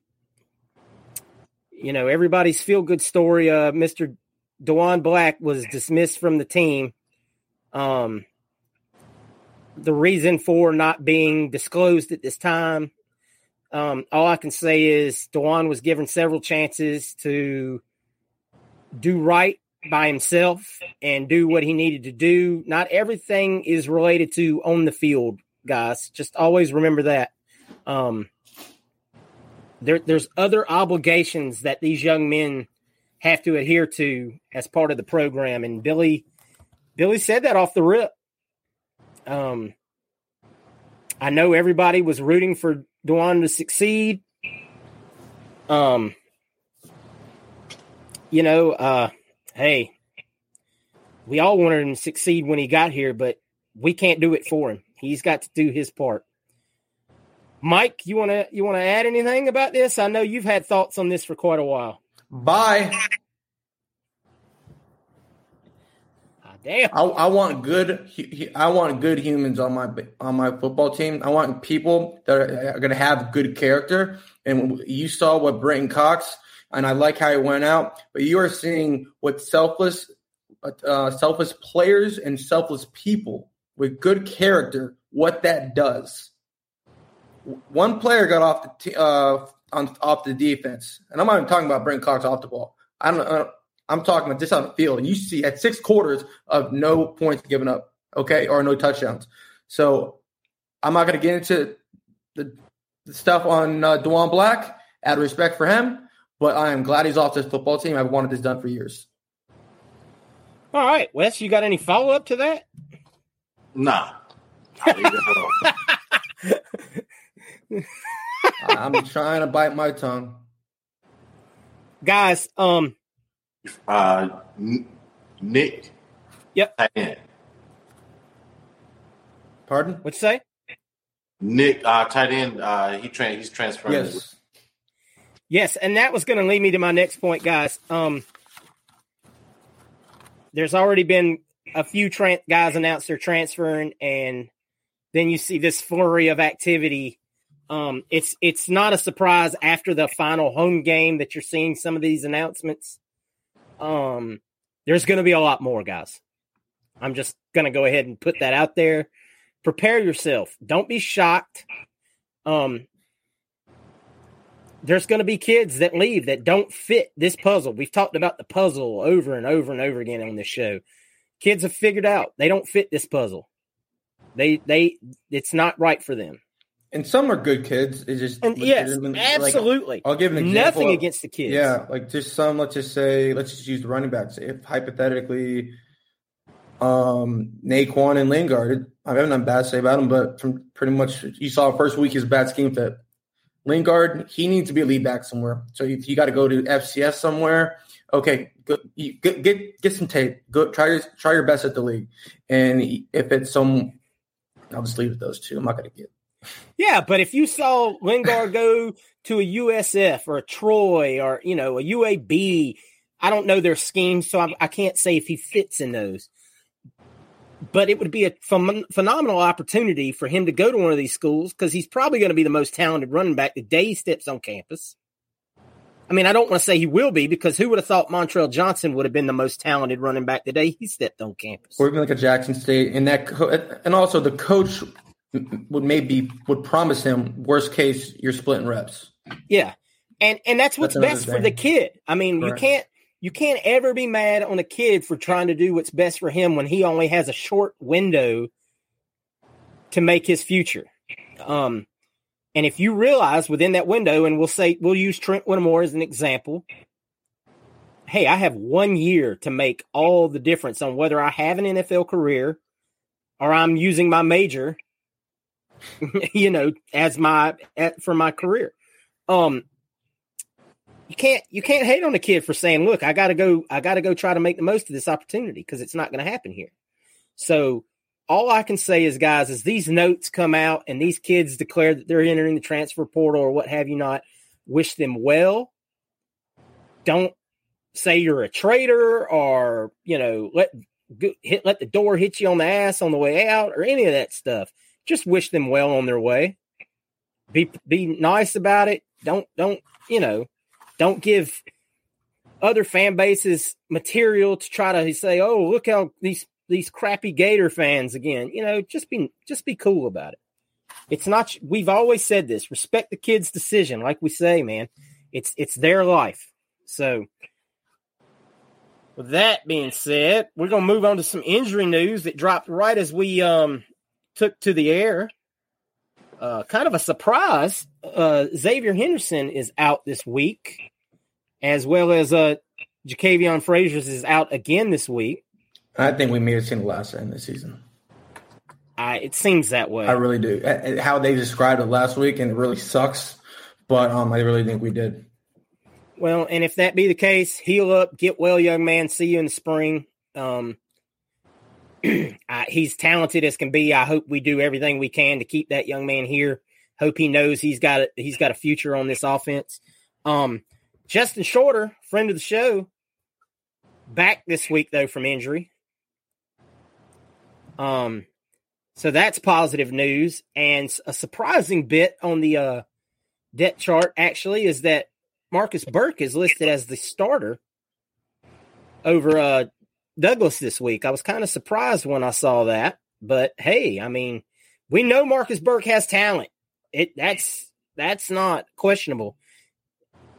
you know, everybody's feel good story. Uh, Mr. Diwun Black was dismissed from the team. Um, the reason for not being disclosed at this time um, all I can say is Diwun was given several chances to do right by himself and do what he needed to do. Not everything is related to on the field, guys. Just always remember that. Um, there, there's other obligations that these young men have to adhere to as part of the program, and Billy, Billy said that off the rip. Um, I know everybody was rooting for Diwun to succeed. Um, you know, uh, hey, we all wanted him to succeed when he got here, but we can't do it for him. He's got to do his part. Mike, you want to you want to add anything about this? I know you've had thoughts on this for quite a while. Bye. Damn. I, I, want good. I want good humans on my on my football team. I want people that are, going to have good character. And you saw what Brenton Cox, and I like how he went out. But you are seeing what selfless, uh, selfless players and selfless people with good character. What that does. One player got off the t- uh, on off the defense, and I'm not even talking about Brenton Cox off the ball. I don't. I don't I'm talking about just on the field. And you see at six quarters of no points given up, okay, or no touchdowns. So I'm not going to get into the, the stuff on uh, Diwun Black out of respect for him, but I am glad he's off this football team. I've wanted this done for years. All right, Wes, you got any follow up to that? Nah. [LAUGHS] I'm trying to bite my tongue. Guys, um, uh, Nick. Yep. Pardon? What'd you say? Nick, uh, tight end. Uh, he tra- he's transferring. Yes. Yes, and that was going to lead me to my next point, guys. Um, there's already been a few tra- guys announced they're transferring, and then you see this flurry of activity. Um, it's it's not a surprise after the final home game that you're seeing some of these announcements. Um, there's going to be a lot more, guys. I'm just going to go ahead and put that out there. Prepare yourself. Don't be shocked. Um, there's going to be kids that leave that don't fit this puzzle. We've talked about the puzzle over and over and over again on this show. Kids have figured out they don't fit this puzzle. They they it's not right for them. And some are good kids. It's just And yes, like, absolutely. I'll give an example. Nothing against the kids. Yeah, like just some. Let's just say, let's just use the running backs. If hypothetically, um, Naquan and Lingard, I have nothing bad to say about him, but from pretty much you saw first week his bad scheme fit. Lingard, he needs to be a lead back somewhere. So you, you got to go to FCS somewhere. Okay, go, you, get get get some tape. Go try your try your best at the league. And if it's some, I'll just leave it those two. I'm not going to get. Yeah, but if you saw Lingard go to a USF or a Troy or you know a UAB, I don't know their schemes, so I, I can't say if he fits in those. But it would be a phen- phenomenal opportunity for him to go to one of these schools because he's probably going to be the most talented running back the day he steps on campus. I mean, I don't want to say he will be because who would have thought Montrell Johnson would have been the most talented running back the day he stepped on campus? or even like a Jackson State, and that, co- and also the coach would maybe would promise him worst case you're splitting reps. Yeah. And and that's what's That's best for the kid. I mean, Correct. you can't you can't ever be mad on a kid for trying to do what's best for him when he only has a short window to make his future. Um and if you realize within that window, and we'll say we'll use Trent Whittemore as an example. Hey, I have one year to make all the difference on whether I have an NFL career or I'm using my major, [LAUGHS] you know, as my at, for my career. Um, you can't you can't hate on a kid for saying, "Look, I got to go. I got to go try to make the most of this opportunity because it's not going to happen here." So, all I can say is, guys, as these notes come out and these kids declare that they're entering the transfer portal or what have you not, wish them well. Don't say you're a traitor or you know let let the door hit you on the ass on the way out or any of that stuff. Just wish them well on their way. Be be nice about it. Don't don't you know don't give other fan bases material to try to say, oh, look how these these crappy Gator fans again. You know, just be just be cool about it. It's not. We've always said this. Respect the kid's decision, like we say, man. It's it's their life. So, with that being said, we're gonna move on to some injury news that dropped right as we um took to the air. Uh, kind of a surprise. Uh, Xavier Henderson is out this week, as well as uh, Ja'Quavion Fraziars is out again this week. I think we may have seen the last end this season. I, it seems that way. I really do. How they described it last week, and it really sucks. But um, I really think we did. Well, and if that be the case, heal up, get well, young man. See you in the spring. Um, [CLEARS THROAT] I, he's talented as can be. I hope we do everything we can to keep that young man here. Hope he knows he's got a, he's got a future on this offense. Um, Justin Shorter, friend of the show, back this week though from injury. Um, so that's positive news. And a surprising bit on the uh, chart actually is that Marcus Burke is listed as the starter over uh, Douglas this week. I was kind of surprised when I saw that, but hey, I mean, we know Marcus Burke has talent. It that's that's not questionable.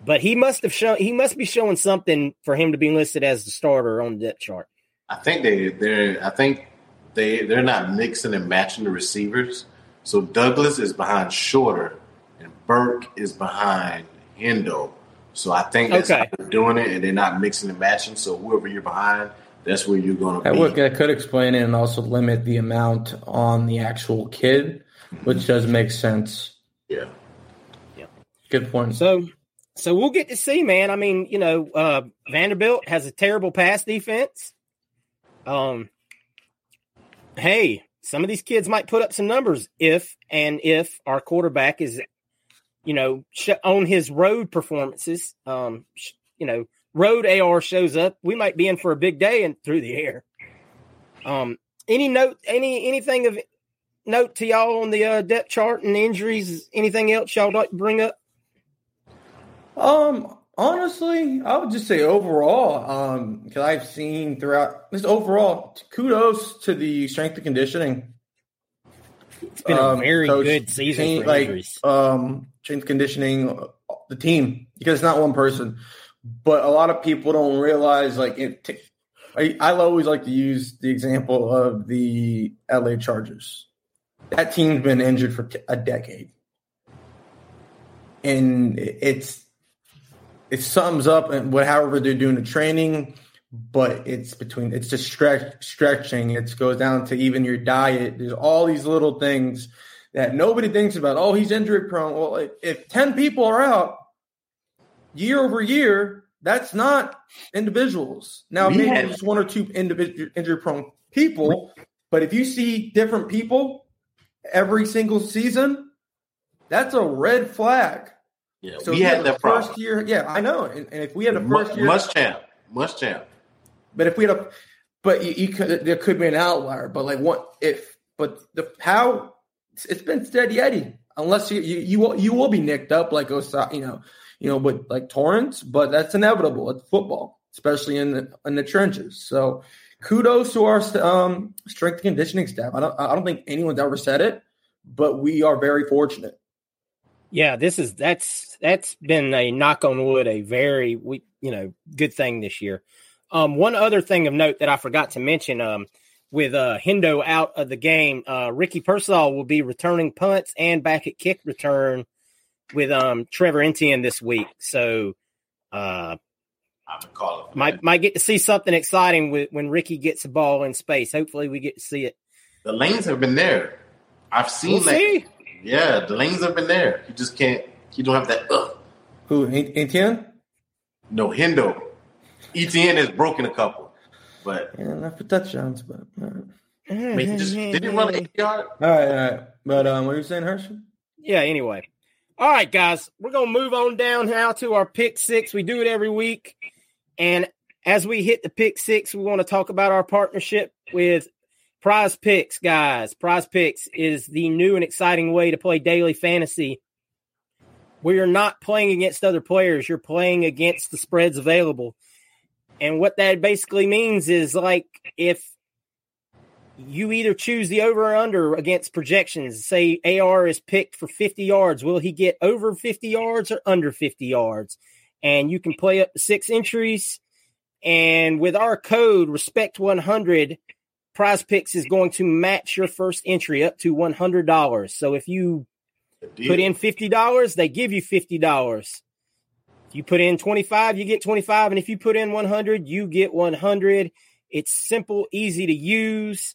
But he must have shown he must be showing something for him to be listed as the starter on the depth chart. I think they they're I think they they're not mixing and matching the receivers. So Douglas is behind Shorter, and Burke is behind Hendo. So I think that's Okay. how they're doing it, and they're not mixing and matching. So whoever you're behind, that's where you're going to That, be. would, that could explain it and also limit the amount on the actual kid, which does make sense. yeah. Yeah. Good point. So so we'll get to see, man. I mean, you know, uh Vanderbilt has a terrible pass defense. Um hey, some of these kids might put up some numbers if and if our quarterback is you know, sh- on his road performances, um sh- you know, road AR shows up, we might be in for a big day and through the air. Um any note any anything of note to y'all on the uh, depth chart and injuries, anything else y'all like to bring up? Um, honestly, I would just say overall, um, because I've seen throughout this overall, kudos to the strength and conditioning. It's been a um, very coach. good season Team- for like injuries. um strength conditioning the team because it's not one person. But a lot of people don't realize like it. I, I always like to use the example of the LA Chargers. That team's been injured for a decade, and it's it sums up and what however they're doing the training but it's between it's just stretch, stretching it goes down to even your diet there's all these little things that nobody thinks about oh he's injury prone well if, if 10 people are out year over year that's not individuals now maybe had, just one or two individual injury prone people but if you see different people every single season that's a red flag yeah, so we had the first problem. year. Yeah, I know. And, and if we had a first year, must champ, must champ. But if we had a, but you, you could, there could be an outlier. But like what if? But the how it's been steady Eddie. Unless you you you will, you will be nicked up like Osai, you know, you know, with like Torrence. But that's inevitable. It's football, especially in the in the trenches. So kudos to our um, strength conditioning staff. I don't I don't think anyone's ever said it, but we are very fortunate. Yeah, this is that's that's been a knock on wood, a very we you know good thing this year. Um, one other thing of note that I forgot to mention, um, with uh Hendo out of the game, uh, Ricky Pearsall will be returning punts and back at kick return with um Trevor Etienne this week. So, uh, might might get to see something exciting with, when Ricky gets a ball in space. Hopefully, we get to see it. The lanes have been there. I've seen we'll that. See. Yeah, the lanes have been there. You just can't. You don't have that. Ugh. Who Etienne? No, Hendo. Etienne has broken a couple, but yeah, not for touchdowns, but. All right. I mean, he just didn't run eight yard. All right, all right. But um, what are you saying, Herschel? Yeah. Anyway, all right, guys, we're gonna move on down now to our pick six. We do it every week, and as we hit the pick six, we want to talk about our partnership with Prize Picks, guys. Prize Picks is the new and exciting way to play daily fantasy. Where you're not playing against other players, you're playing against the spreads available. And what that basically means is like if you either choose the over or under against projections, say AR is picked for 50 yards, will he get over 50 yards or under 50 yards? And you can play up to six entries. And with our code, respect 100, Prize Picks is going to match your first entry up to $100. So if you put in $50, they give you $50. If you put in 25, you get 25 and if you put in 100, you get 100. It's simple, easy to use.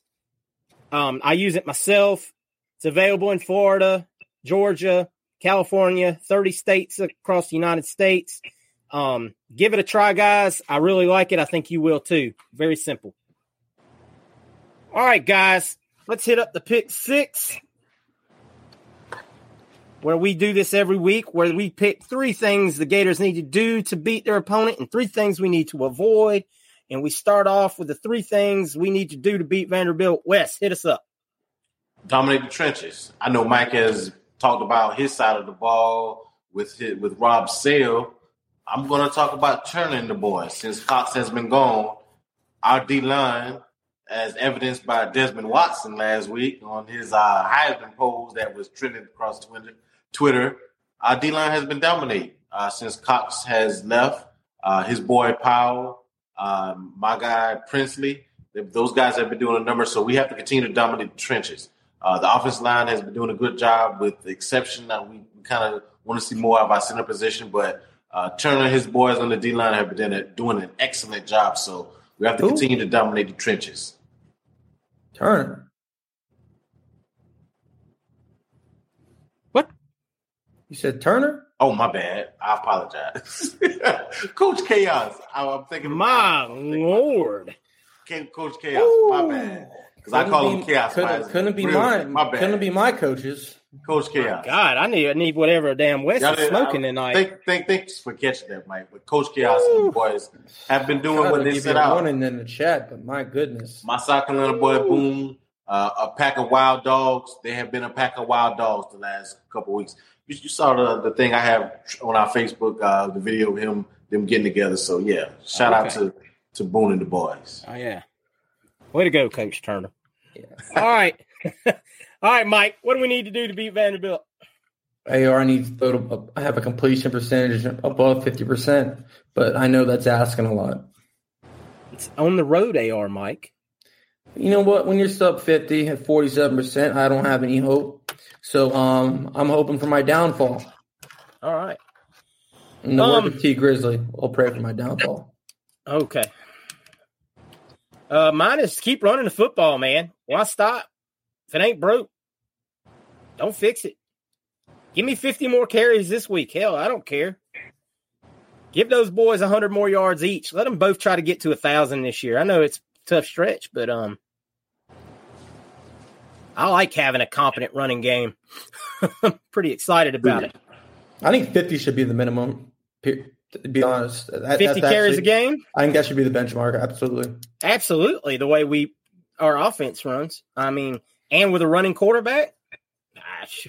Um, I use it myself. It's available in Florida, Georgia, California, 30 states across the United States. Um, give it a try, guys. I really like it. I think you will too. Very simple. All right, guys, let's hit up the pick six. Where we do this every week, where we pick three things the Gators need to do to beat their opponent and three things we need to avoid. And we start off with the three things we need to do to beat Vanderbilt. West, hit us up. Dominate the trenches. I know Mike has talked about his side of the ball with his, with Rob Sale. I'm going to talk about turning the boys. Since Cox has been gone, our D line as evidenced by Desmond Watson last week on his uh, Heisman polls that was trending across Twitter. Twitter, our D line has been dominating uh, since Cox has left. Uh, his boy Powell, um, my guy Princely, those guys have been doing a number. So we have to continue to dominate the trenches. Uh, the offensive line has been doing a good job, with the exception that we, we kind of want to see more of our center position. But uh, Turner and his boys on the D line have been doing an excellent job. So we have to Ooh. continue to dominate the trenches. Turner. What? You said Turner? Oh, my bad. I apologize. [LAUGHS] Coach Chaos. I'm thinking. My lord. Coach Chaos. Ooh. My bad. Because I call him Chaos. Couldn't, couldn't be mine. My bad. Couldn't be my coaches. Coach Chaos. God, I need I need whatever damn West is smoking tonight. Thank, thank, thanks for catching that, Mike. But Coach Chaos and the boys have been doing what they set out. Warning in the chat, but my goodness, my South little boy Boom, uh, a pack of wild dogs. They have been a pack of wild dogs the last couple weeks. You, you, saw the, the thing I have on our Facebook, uh, the video of him them getting together. So yeah, shout okay. out to to Boone and the boys. Oh yeah, way to go, Coach Turner. Yeah. All right. [LAUGHS] All right, Mike. What do we need to do to beat Vanderbilt? AR needs to throw to, have a completion percentage above fifty percent, but I know that's asking a lot. It's on the road, AR Mike. You know what? When you're sub fifty at forty seven percent, I don't have any hope. So um, I'm hoping for my downfall. All right. In the Um, T Grizzly, I'll pray for my downfall. Okay. Uh, mine is keep running the football, man. Why stop? If it ain't broke, don't fix it. Give me 50 more carries this week. Hell, I don't care. Give those boys 100 more yards each. Let them both try to get to a thousand this year. I know it's a tough stretch, but um, I like having a competent running game. I'm [LAUGHS] pretty excited about it. I think fifty should be the minimum. To be honest, That- 50 that's carries a game? I think that should be the benchmark. Absolutely. Absolutely, the way we our offense runs. I mean, and with a running quarterback, gosh,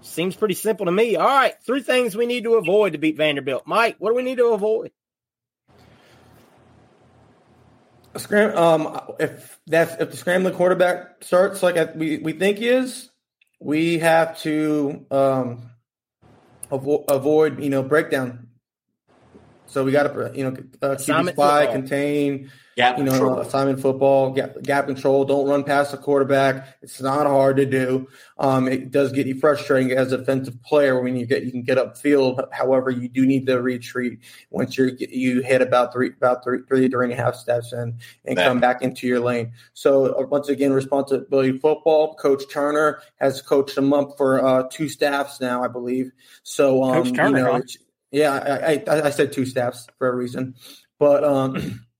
seems pretty simple to me. All right, three things we need to avoid to beat Vanderbilt. Mike, what do we need to avoid? Scram. Um, if that's if the scrambling quarterback starts like we we think he is, we have to um avo- avoid you know breakdown. So we got to you know uh, keep Assignment spy, football. contain, Gap you know, control. assignment football, gap, gap control. Don't run past the quarterback. It's not hard to do. Um, it does get you frustrating as a defensive player when you get you can get upfield. However, you do need to retreat once you you hit about three about three three three and a half steps in and That- come back into your lane. So uh, once again, responsibility football. Coach Turner has coached them up for uh, two staffs now, I believe. So um, Coach Turner, you know, huh? It's- yeah, I, I, I said two staffs for a reason, but um. [CLEARS THROAT]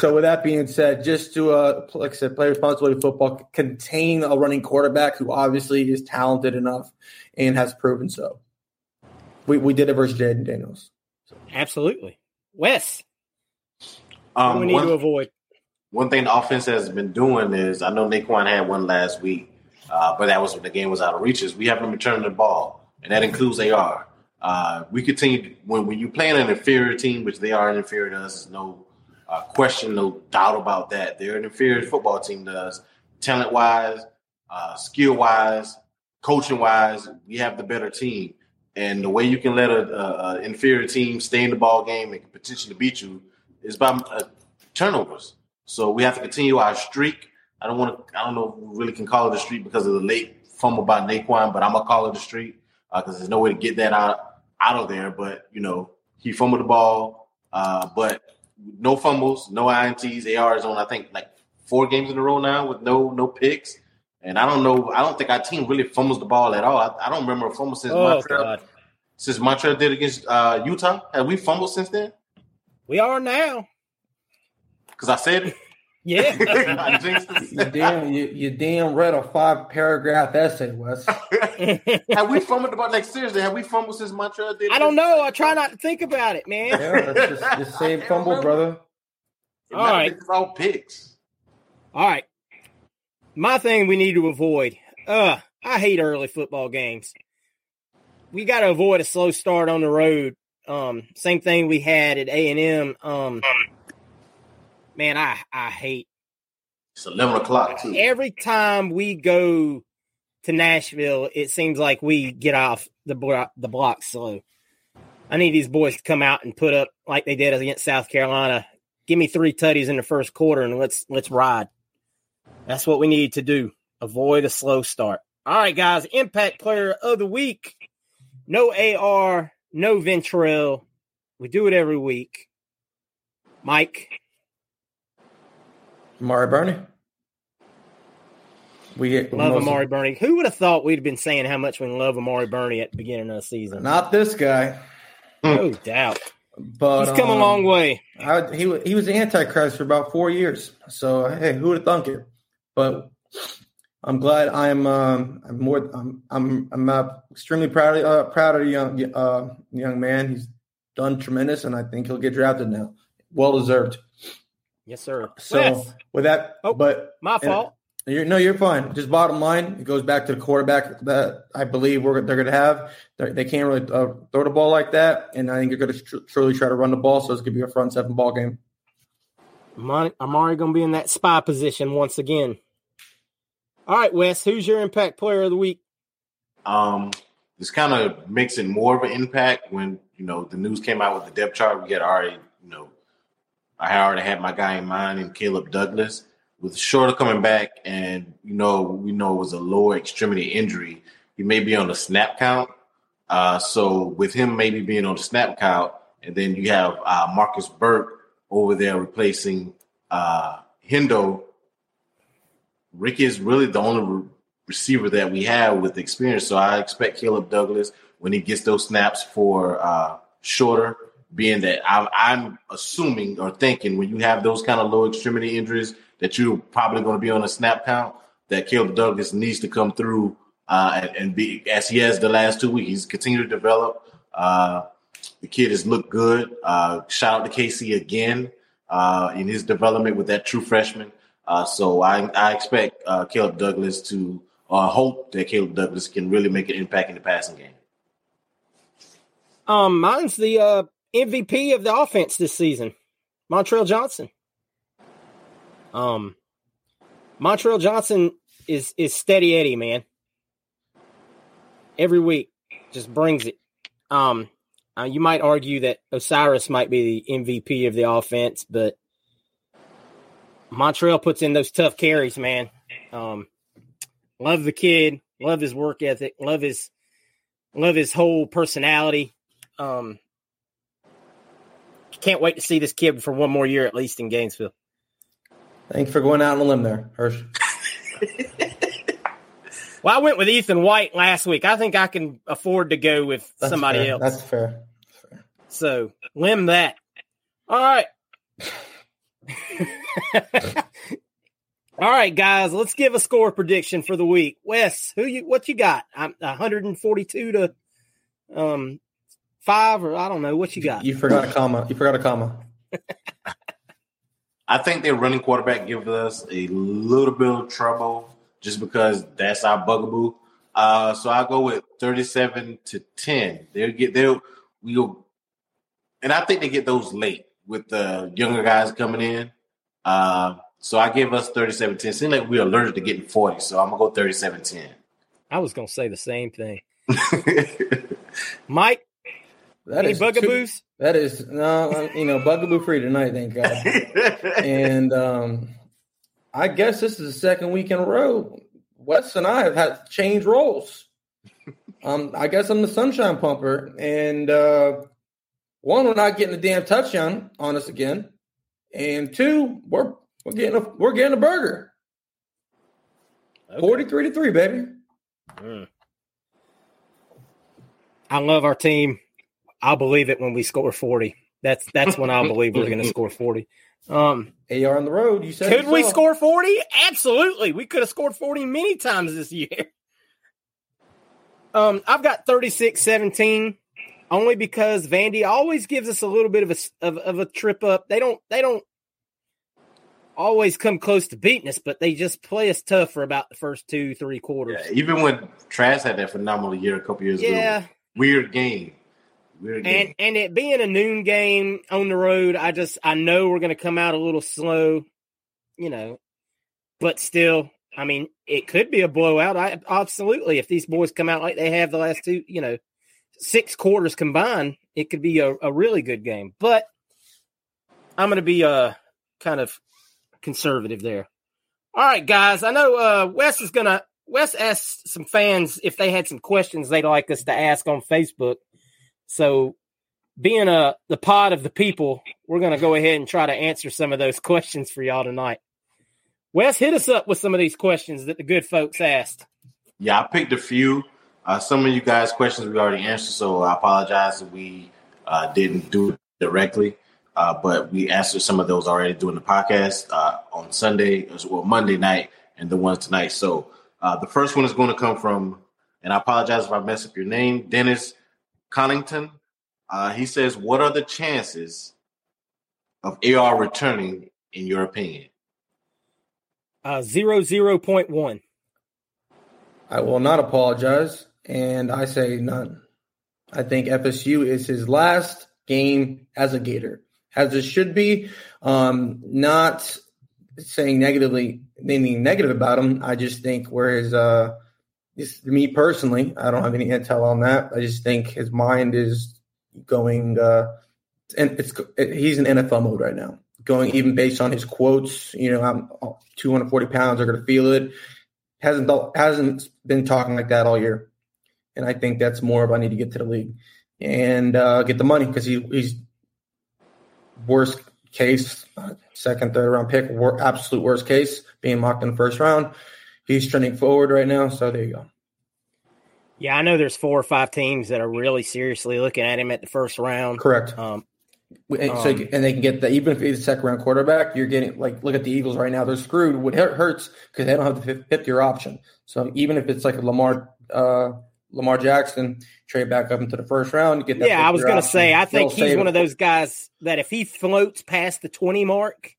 So with that being said, just to uh, like I said, play responsibility football, contain a running quarterback who obviously is talented enough and has proven so. We we did it versus Jayden Daniels. Absolutely, Wes. What do Um, we need one- to avoid? One thing the offense has been doing is I know Naquan had one last week, uh, but that was when the game was out of reaches. We haven't been returning the ball, and that includes AR. Uh, we continue when when you play an inferior team, which they are an inferior to us, no uh, question, no doubt about that. They're an inferior football team to us, talent wise, uh, skill wise, coaching wise. We have the better team, and the way you can let a, a, a inferior team stay in the ball game and potentially beat you is by uh, turnovers. So we have to continue our streak. I don't want to. I don't know if we really can call it a streak because of the late fumble by Naquan, but I'm gonna call it a streak because there's no way to get that out out of there. But you know, he fumbled the ball, uh, but no fumbles, no ints. AR is on I think like four games in a row now with no no picks. And I don't know. I don't think our team really fumbles the ball at all. I, I don't remember a fumble since Oh Montrell God, since Montrell did against uh, Utah. Have we fumbled since then? we are now. Because I said. Yeah, I jinxed it. You damn you, you damn read a five paragraph essay, Wes. [LAUGHS] have we fumbled about like seriously? Have we fumbled since Montrell did? I don't know. I try not to think about it, man. Yeah, that's just, just [LAUGHS] same fumble, brother. All All right, right. it's all picks. All right. My thing we need to avoid. Uh, I hate early football games. We got to avoid a slow start on the road. Um, same thing we had at A and M. Um, man, I I hate It's eleven o'clock too. every time we go to Nashville. It seems like we get off the block the block slow. I need these boys to come out and put up like they did against South Carolina. Give me three tutties in the first quarter and let's let's ride. That's what we need to do. Avoid a slow start. All right, guys. Impact player of the week. No AR, no Ventrell. We do it every week. Mike. Amari Burney. We get Love most- Amari Burney. Who would have thought we'd have been saying how much we love Amari Burney at the beginning of the season? Not this guy, no doubt. but He's come a um, long way. I, he he was the Antichrist for about four years. So hey, who would have thunk it? But I'm glad I'm um, I'm more I'm I'm I'm uh, extremely proud of uh, proud of the young uh, young man. He's done tremendous, and I think he'll get drafted now. Well deserved. Yes, sir. So Wes, with that, Oh, but my fault. You're, no, you're fine. Just bottom line, it goes back to the quarterback that I believe we're, they're going to have. They're, they can not really uh, throw the ball like that, and I think they're going to tr- truly try to run the ball. So it's going to be a front seven ball game. Amari, Amari going to be in that spy position once again. All right, Wes, who's your impact player of the week? Um, this kind of makes it more of an impact when you know the news came out with the depth chart. We had already, you know, I already had my guy in mind in Caleb Douglas. With Shorter coming back, and you know, we know it was a lower extremity injury. He may be on the snap count. Uh, so with him maybe being on the snap count, and then you have uh, Marcus Burke over there replacing uh, Hendo. Rick is really the only re- receiver that we have with experience. So I expect Caleb Douglas when he gets those snaps for uh, shorter, being that I'm, I'm assuming or thinking when you have those kind of low extremity injuries that you're probably going to be on a snap count, that Caleb Douglas needs to come through uh, and, and, be as he has the last two weeks. He's continued to develop. Uh, the kid has looked good. Uh, shout out to Casey again uh, in his development with that true freshman. Uh, so I, I expect uh, Caleb Douglas to hope that Caleb Douglas can really make an impact in the passing game. Um, mine's the MVP of the offense this season, Montrell Johnson. Um, Montrell Johnson is is steady Eddie, man. Every week, just brings it. Um, uh, you might argue that Osiris might be the MVP of the offense, but Montrell puts in those tough carries, man. Um, love the kid, love his work ethic, love his love his whole personality. Um, can't wait to see this kid for one more year at least in Gainesville. Thanks for going out on a limb there, Hirsch. [LAUGHS] well, I went with Ethan White last week. I think I can afford to go with That's somebody fair. else. That's fair. That's fair. So limb that. All right. [LAUGHS] All right, guys, let's give a score prediction for the week. Wes, who you what you got? I'm 142 to um five, or I don't know what you got. You forgot a comma. You forgot a comma. [LAUGHS] I think their running quarterback gives us a little bit of trouble just because that's our bugaboo. Uh, so I go with 37 to 10. They'll get they'll we'll and I think they get those late with the younger guys coming in. Uh, so I give us 37 10. Seems like we're allergic to getting 40, so I'm gonna go 37 10. I was gonna say the same thing. [LAUGHS] Mike, That any is bugaboos? that is no, uh, you know, bugaboo free tonight, thank God. [LAUGHS] and um, I guess this is the second week in a row. Wes and I have had changed roles. Um, I guess I'm the sunshine pumper, and uh, one, we're not getting a damn touchdown on us again, and two, we're we're getting a we're getting a burger. Forty three to three, baby. I love our team. I'll believe it when we score 40. That's that's when I'll believe we're gonna score 40. Um AR on the road. You said Could we score 40? Absolutely. We could have scored 40 many times this year. Um, I've got 36 17 only because Vandy always gives us a little bit of a, s- of, of a trip up. They don't, they don't always come close to beating us, but they just play us tough for about the first two, three quarters. Yeah, even when Trask had that phenomenal year a couple years Yeah. ago. Weird game. And and it being a noon game on the road, I just I know we're going to come out a little slow, you know, but still, I mean, it could be a blowout. I absolutely, if these boys come out like they have the last two, you know, six quarters combined, it could be a, a really good game. But I'm going to be uh kind of conservative there. All right, guys. I know uh Wes is gonna Wes asked some fans if they had some questions they'd like us to ask on Facebook. So being a the pod of the people, we're gonna go ahead and try to answer some of those [LAUGHS] questions for y'all tonight. Wes, hit us up with some of these questions that the good folks asked. Yeah, I picked a few. Uh, some of you guys' questions we already answered, so I apologize if we uh, didn't do it directly. Uh, but we answered some of those already during the podcast uh, on Sunday, as well Monday night, and the ones tonight. So uh, the first one is going to come from, and I apologize if I mess up your name, Dennis Connington. Uh, he says, "What are the chances of AR returning, in your opinion?" Uh zero zero point one. I will not apologize, and I say none. I think FSU is his last game as a Gator, as it should be. Um, not saying negatively anything negative about him. I just think where his uh, just me personally, I don't have any intel on that. I just think his mind is going, uh, and it's he's in NFL mode right now. Going even based on his quotes, you know, I'm 240 pounds. Are going to feel it. Hasn't hasn't been talking like that all year, and I think that's more of I need to get to the league and uh, get the money because he, he's worst case, second, third round pick, absolute worst case, being mocked in the first round. He's trending forward right now, so there you go. Yeah, I know there's four or five teams that are really seriously looking at him at the first round. Correct. Um, and, so, um, and they can get that even if he's a second round quarterback, you're getting like look at the Eagles right now. They're screwed. What hurts because they don't have the fifth year option. So even if it's like a Lamar uh, Lamar Jackson, trade back up into the first round. Get that yeah, I was going to say, I think he's one of those guys that if he floats past the 20 mark,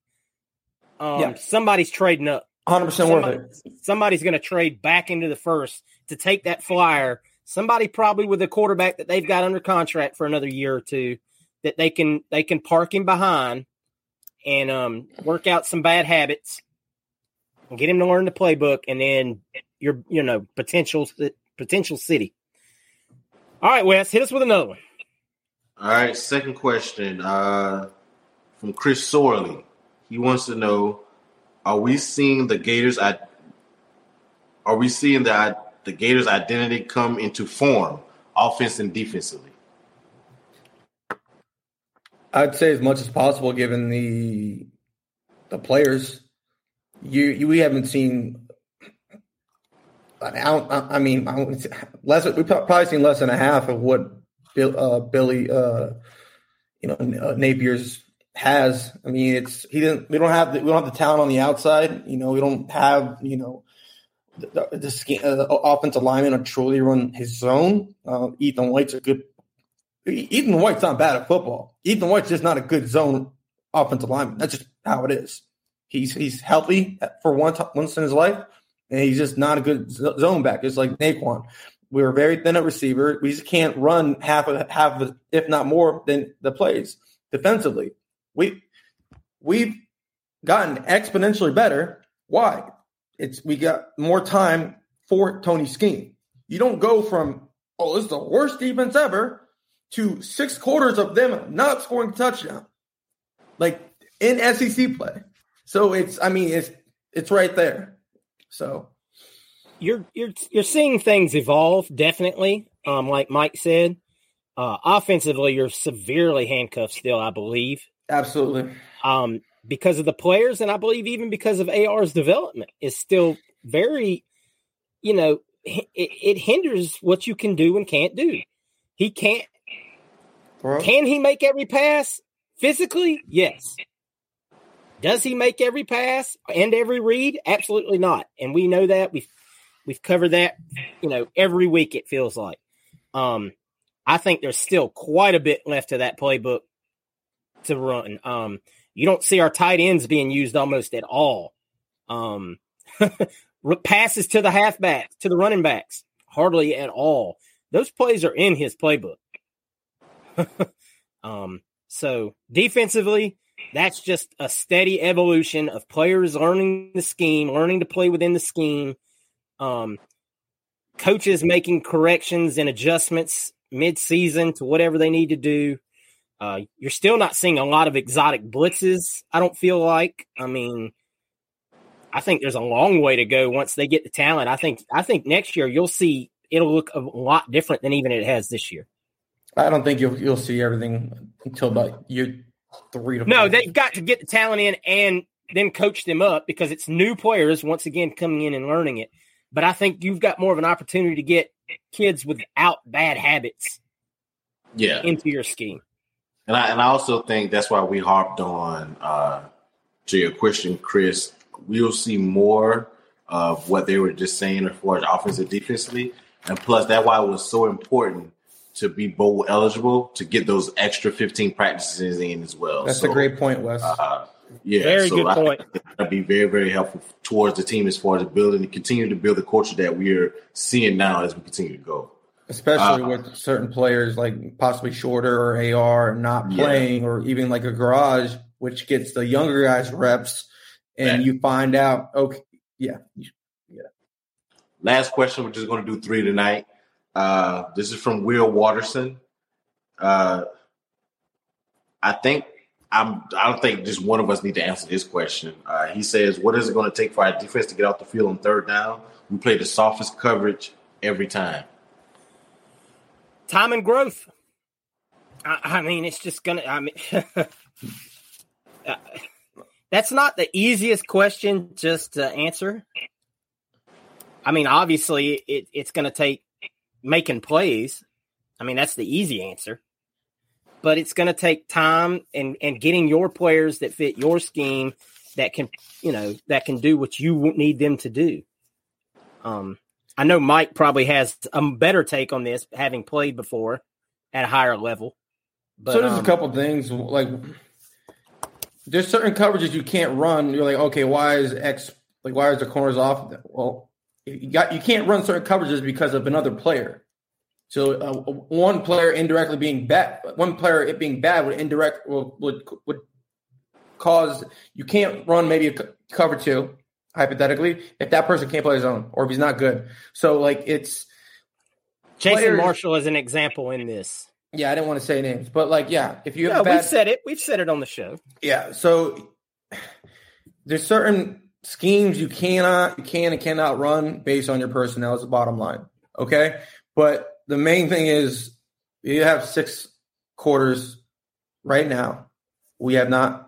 um, yeah. somebody's trading up. 100% worth it. Somebody's going to trade back into the first to take that flyer. Somebody probably with a quarterback that they've got under contract for another year or two that they can they can park him behind and um, work out some bad habits and get him to learn the playbook and then your you know potential potential city. All right, Wes, hit us with another one. All right, second question uh, from Chris Sorley. He wants to know: Are we seeing the Gators? At, are we seeing the the Gators' identity come into form, offense and defensively? I'd say as much as possible, given the the players. You, you we haven't seen I, I mean, I less. We've probably seen less than a half of what Bill, uh, Billy, uh, you know, uh, Napier's has. I mean, it's he didn't. We don't have the, we don't have the talent on the outside. You know, we don't have you know the, the, the uh, offensive lineman to truly run his zone. Uh, Ethan White's a good. Ethan White's not bad at football. Ethan White's just not a good zone offensive lineman. That's just how it is. He's he's healthy for one once in his life and he's just not a good zone back. It's like Naquan. We are very thin at receiver. We just can't run half of half of, if not more, than the plays defensively. We we've gotten exponentially better. Why? It's we got more time for Toney's scheme. You don't go from oh this is the worst defense ever to six quarters of them not scoring a touchdown, like in SEC play. So it's I mean it's it's right there. So you're you're you're seeing things evolve definitely. Um, like Mike said, uh, offensively you're severely handcuffed still. I believe absolutely. Um, because of the players, and I believe even because of AR's development is still very, you know, it, it hinders what you can do and can't do. He can't. Bro. Can he make every pass physically? Yes. Does he make every pass and every read? Absolutely not. And we know that. We've we've covered that, you know, every week it feels like. Um, I think there's still quite a bit left of that playbook to run. Um, you don't see our tight ends being used almost at all. Um, [LAUGHS] passes to the halfback, to the running backs, hardly at all. Those plays are in his playbook. [LAUGHS] um, so defensively, that's just a steady evolution of players learning the scheme, learning to play within the scheme. Um, coaches making corrections and adjustments mid-season to whatever they need to do. Uh, you're still not seeing a lot of exotic blitzes. I don't feel like. I mean, I think there's a long way to go once they get the talent. I think. I think next year you'll see it'll look a lot different than even it has this year. I don't think you'll you'll see everything until about year three to no, they they've got to get the talent in and then coach them up because it's new players once again coming in and learning it. But I think you've got more of an opportunity to get kids without bad habits, yeah, into your scheme. And I and I also think that's why we harped on uh, to your question, Chris. We'll see more of what they were just saying as far as offensive defensively, and plus that why it was so important to be bowl eligible to get those extra 15 practices in as well. That's so, a great point, Wes. Uh, yeah, very so good I point. That'd be very, very helpful towards the team as far as building and continue to build the culture that we're seeing now as we continue to go. Especially uh, with certain players like possibly shorter or AR not playing, yeah. or even like a Gouraige, which gets the younger guys reps, and you find out, okay, yeah, last question. We're just going to do three tonight. Uh, this is from Will Watterson. Uh, I think I'm. I don't think just one of us need to answer this question. Uh, he says, "What is it going to take for our defense to get off the field on third down? We play the softest coverage every time." Time and growth. I, I mean, it's just gonna. I mean, [LAUGHS] uh, that's not the easiest question just to answer. I mean, obviously, it, it's going to take making plays. I mean, that's the easy answer. But it's going to take time and and getting your players that fit your scheme that can, you know, that can do what you need them to do. Um, I know Mike probably has a better take on this, having played before at a higher level. But, so there's um, a couple things like there's certain coverages you can't run. You're like, okay, why is X like why is the corners off? Well, you got you can't run certain coverages because of another player. So uh, one player indirectly being bad, one player it being bad would indirect would would, would cause you can't run maybe a co- cover two hypothetically if that person can't play his own or if he's not good. So like it's Jason players- Marshall is an example in this. yeah, I didn't want to say names, but like yeah, if you No, have bad, we've said it. We've said it on the show. Yeah, so there's certain schemes you cannot, you can and cannot run based on your personnel. Is the bottom line, okay? But the main thing is you have six quarters right now. We have not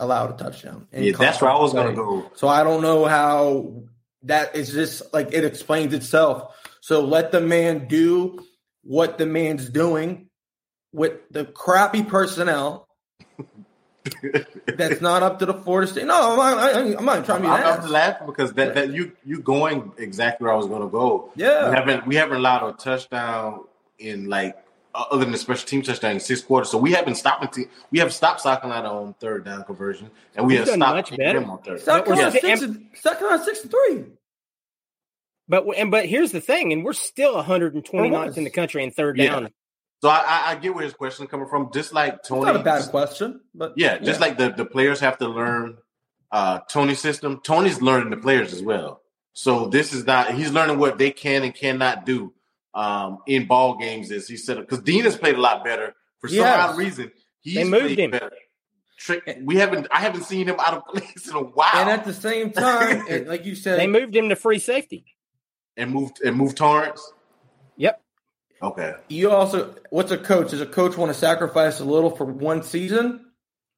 allowed a touchdown. Yeah, that's where I was going to go. So I don't know how that is just like it explains itself. So let the man do what the man's doing with the crappy personnel [LAUGHS] that's not up to the Florida State. No, I'm not, I, I'm not trying to be I'm, I'm laughing because that, that you you going exactly where I was going to go. Yeah. we haven't we haven't allowed a touchdown in like uh, other than the special team touchdown in six quarters. So we haven't stopped. Te- we have stopped South Carolina on third down conversion, and we We've have stopped much better. them on third. South But we're Carolina still- six, and, South Carolina six and three. But and but here's the thing, and we're still 129th in the country in third Yeah. down. So I, I, I get where his question is coming from. Just like It's Tony, not a bad question, but yeah, just like the, the players have to learn uh, Toney's system. Toney's learning the players as well. So this is not he's learning what they can and cannot do um, in ball games as he said because Dean has played a lot better for some Yes. odd reason. He's They moved him. better. Trick, we haven't I haven't seen him out of [LAUGHS] place in a while. and at the same time, [LAUGHS] like you said, They moved him to free safety. and moved and moved Torrence. Yep. Okay. you also what's a coach? Does a coach want to sacrifice a little for one season,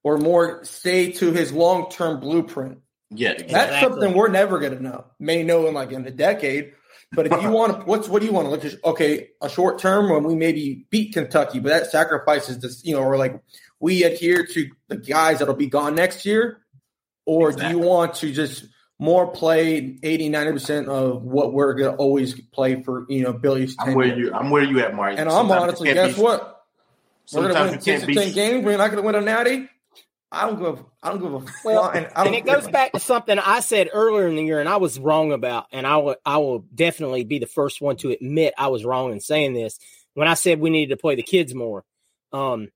or more stay to his long term blueprint? Yeah. That's something we're never going to know. May know in like in a decade. But if you [LAUGHS] want to, what's what do you want to look at? Okay, a short term when we maybe beat Kentucky, but that sacrifices this, you know, or like we adhere to the guys that'll be gone next year, or do you want to just more play 80, 90 percent of what we're going to always play for? You know, Billy's I'm where you I'm where you at, Mark. And I'm honestly, guess be- what? We're going to Sometimes win you six can't or be ten games. We're not going to win a natty. I don't give. I don't give a Well, flying. And it goes back to something I said earlier in the year, and I was wrong about, and I will I will definitely be the first one to admit I was wrong in saying this when I said we needed to play the kids more. Um,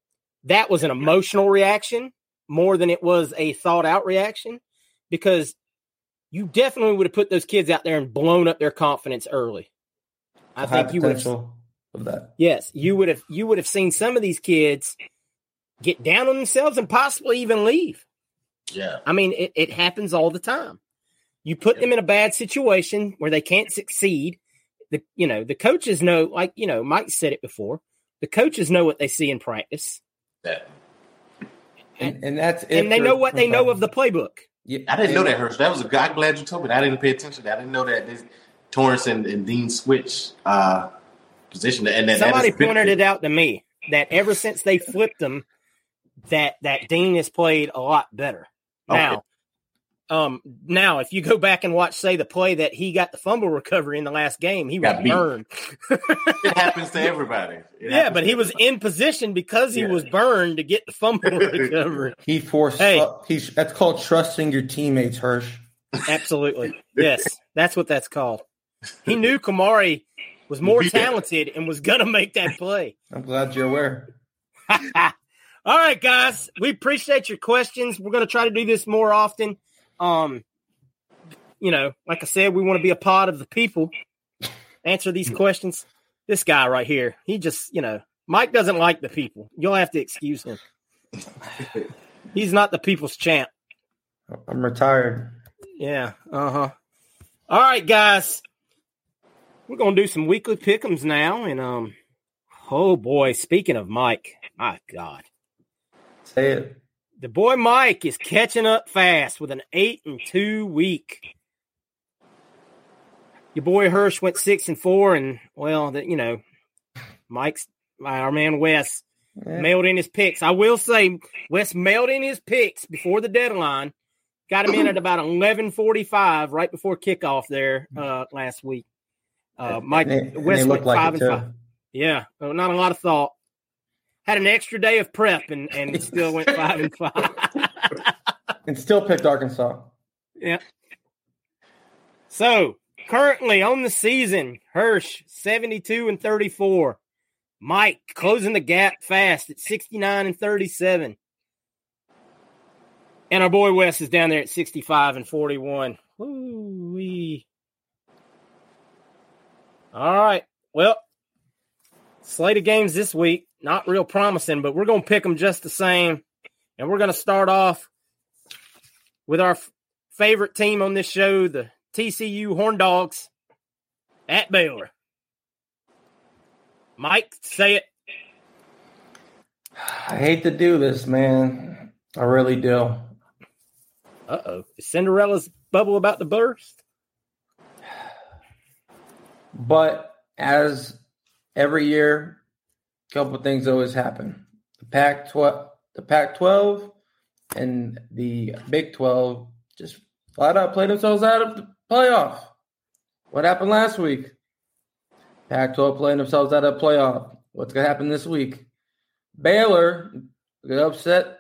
that was an emotional reaction more than it was a thought out reaction because you definitely would have put those kids out there and blown up their confidence early. I high think you would have of that. Yes, you would have you would have seen some of these kids get down on themselves and possibly even leave. Yeah. I mean, it, it happens all the time. You put them in a bad situation where they can't succeed. The you know, the coaches know, like, you know, Mike said it before. The coaches know what they see in practice. That. And, and that's And they know what they know of the playbook. Yeah, I didn't know that, Hirsch. That was a good. I'm glad you told me that. I didn't pay attention to that. I didn't know that this Torrence and, and Dean switch uh, position. And that, Somebody that is pointed it out to me that ever since they flipped them, that that Dean has played a lot better. Okay. Now, um, now if you go back and watch, say, the play that he got the fumble recovery in the last game, he Got was beat. burned. It [LAUGHS] happens to everybody. It yeah, but he was everybody. in position because he Yeah. was burned to get the fumble [LAUGHS] recovery. He forced. Hey. uh, he's that's called trusting your teammates, Hirsch. Absolutely, [LAUGHS] yes, that's what that's called. He knew Kamari was more talented and was gonna make that play. I'm glad you're aware. All right, guys. We appreciate your questions. We're going to try to do this more often. Um, you know, like I said, we want to be a part of the people. Answer these questions. This guy right here, he just, you know, Mike doesn't like the people. You'll have to excuse him. [LAUGHS] He's not the people's champ. I'm retired. Yeah. Uh huh. All right, guys. We're gonna do some weekly pickums now, and um, oh boy, speaking of Mike, my God, Say it. the boy Mike is catching up fast with an eight and two week. Your boy Hirsch went six and four, and well, that you know, Mike's our man Wes Yeah. mailed in his picks. I will say Wes mailed in his picks before the deadline. Got him in at about eleven forty five, right before kickoff there uh, last week. Uh, Mike And and Wes went look like five and too. five. Yeah, uh, not a lot of thought. Had an extra day of prep and and still went five and five. [LAUGHS] And still picked Arkansas. yeah. So currently on the season, Hirsch seventy two and thirty four. Mike closing the gap fast at sixty nine and thirty seven. And our boy Wes is down there at 65 and 41. Ooh-wee. All right. Well, slate of games this week, not real promising, but we're going to pick them just the same. And we're going to start off with our f- favorite team on this show, the TCU Horn Dogs at Baylor. Mike, say it. I hate to do this, man. I really do. Uh oh. Is Cinderella's bubble about to burst? But as every year, a couple things always happen. The Pac 12, the Pac 12 and the Big 12 just flat out play themselves out of the playoff. What happened last week? Pac 12 playing themselves out of the playoff. What's going to happen this week? Baylor going to upset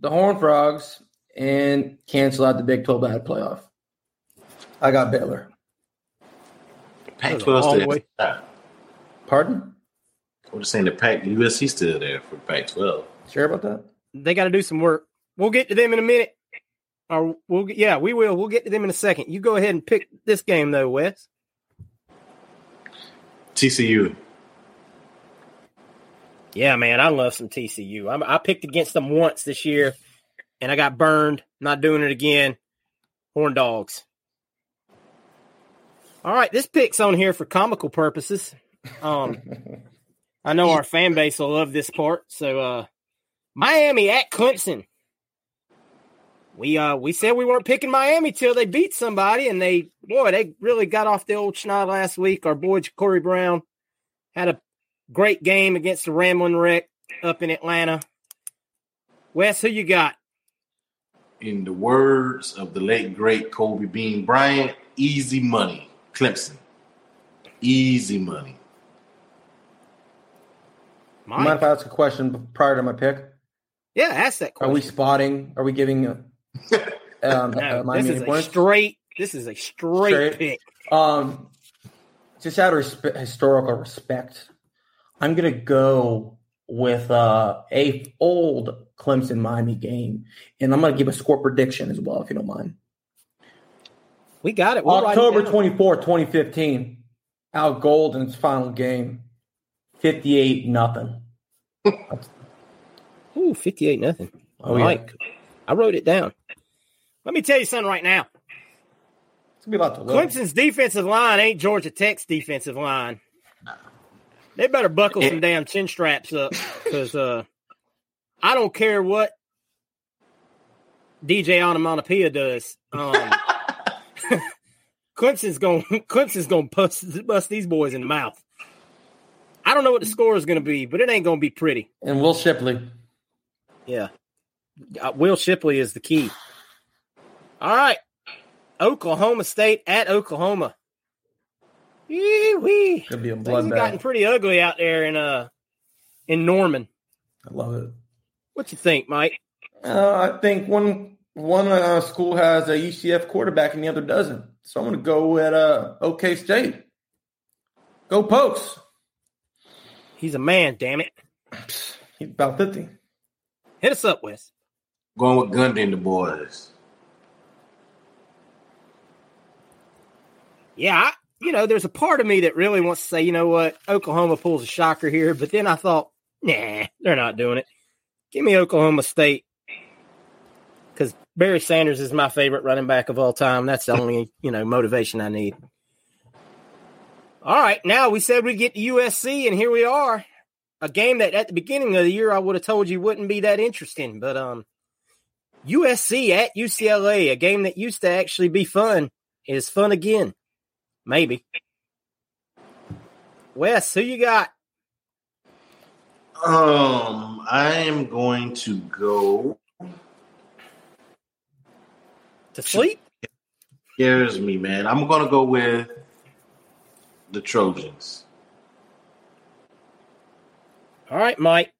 the Horn Frogs and cancel out the Big 12 out of the playoff. I got Baylor. Pac That was a 12 long still way. there. Pardon? I'm just saying the Pac USC still there for Pac 12. Sure about that? They got to do some work. We'll get to them in a minute. Or we'll get, yeah, we will. We'll get to them in a second. You go ahead and pick this game though, Wes. TCU. Yeah, man, I love some TCU. I'm, I picked against them once this year, and I got burned. Not doing it again. Horn dogs. All right, this pick's on here for comical purposes. Um, [LAUGHS] I know our fan base will love this part. So, uh, Miami at Clemson. We uh we said we weren't picking Miami till they beat somebody, and they boy they really got off the old schneid last week. Our boy Jacurri Brown had a great game against the Ramblin' Wreck up in Atlanta. Wes, who you got? In the words of the late great Kobe Bean Bryant, easy money. Clemson. Easy money. Mind if I ask a question prior to my pick? Yeah, ask that question. Are we spotting? Are we giving uh, [LAUGHS] um, no, uh, Miami this is a points? straight. This is a straight, Straight. pick. Um, just out of respe- historical respect, I'm gonna go with uh, a old Clemson Miami game, and I'm gonna give a score prediction as well, if you don't mind. We got it. We'll October down. 24, 2015, Al Golden's final game, 58 nothing. [LAUGHS] Ooh, 58 nothing. Oh, yeah. Mike, I wrote it down. Let me tell you something right now. It's gonna be a lot to. Clemson's defensive line ain't Georgia Tech's defensive line. They better buckle some damn chin straps up because uh, I don't care what DJ Onomatopoeia does. Um, [LAUGHS] [LAUGHS] Clemson's going Clemson's going to bust, bust these boys in the mouth. I don't know what the score is going to be, but it ain't going to be pretty. And Will Shipley. Yeah. Uh, Will Shipley is the key. All right. Oklahoma State at Oklahoma. Wee-wee. Could be a Things have gotten pretty ugly out there in uh in Norman. I love it. What you think, Mike? Uh, I think one one uh, school has a UCF quarterback and the other doesn't. So I'm going to go at uh, OK State. Go Pokes. He's a man, damn it. He's about 50. Hit us up, Wes. Going with Gundy and the boys. Yeah, I, you know, there's a part of me that really wants to say, you know what, Oklahoma pulls a shocker here, but then I thought, nah, they're not doing it. Give me Oklahoma State because Barry Sanders is my favorite running back of all time. That's the only you know motivation I need. All right, now we said we'd get to USC, and here we are. A game that at the beginning of the year I would have told you wouldn't be that interesting, but um, USC at UCLA, a game that used to actually be fun, is fun again. Maybe. Wes, who you got? Um, I am going to go to sleep. Scares me, man. I'm gonna go with the Trojans. All right, Mike.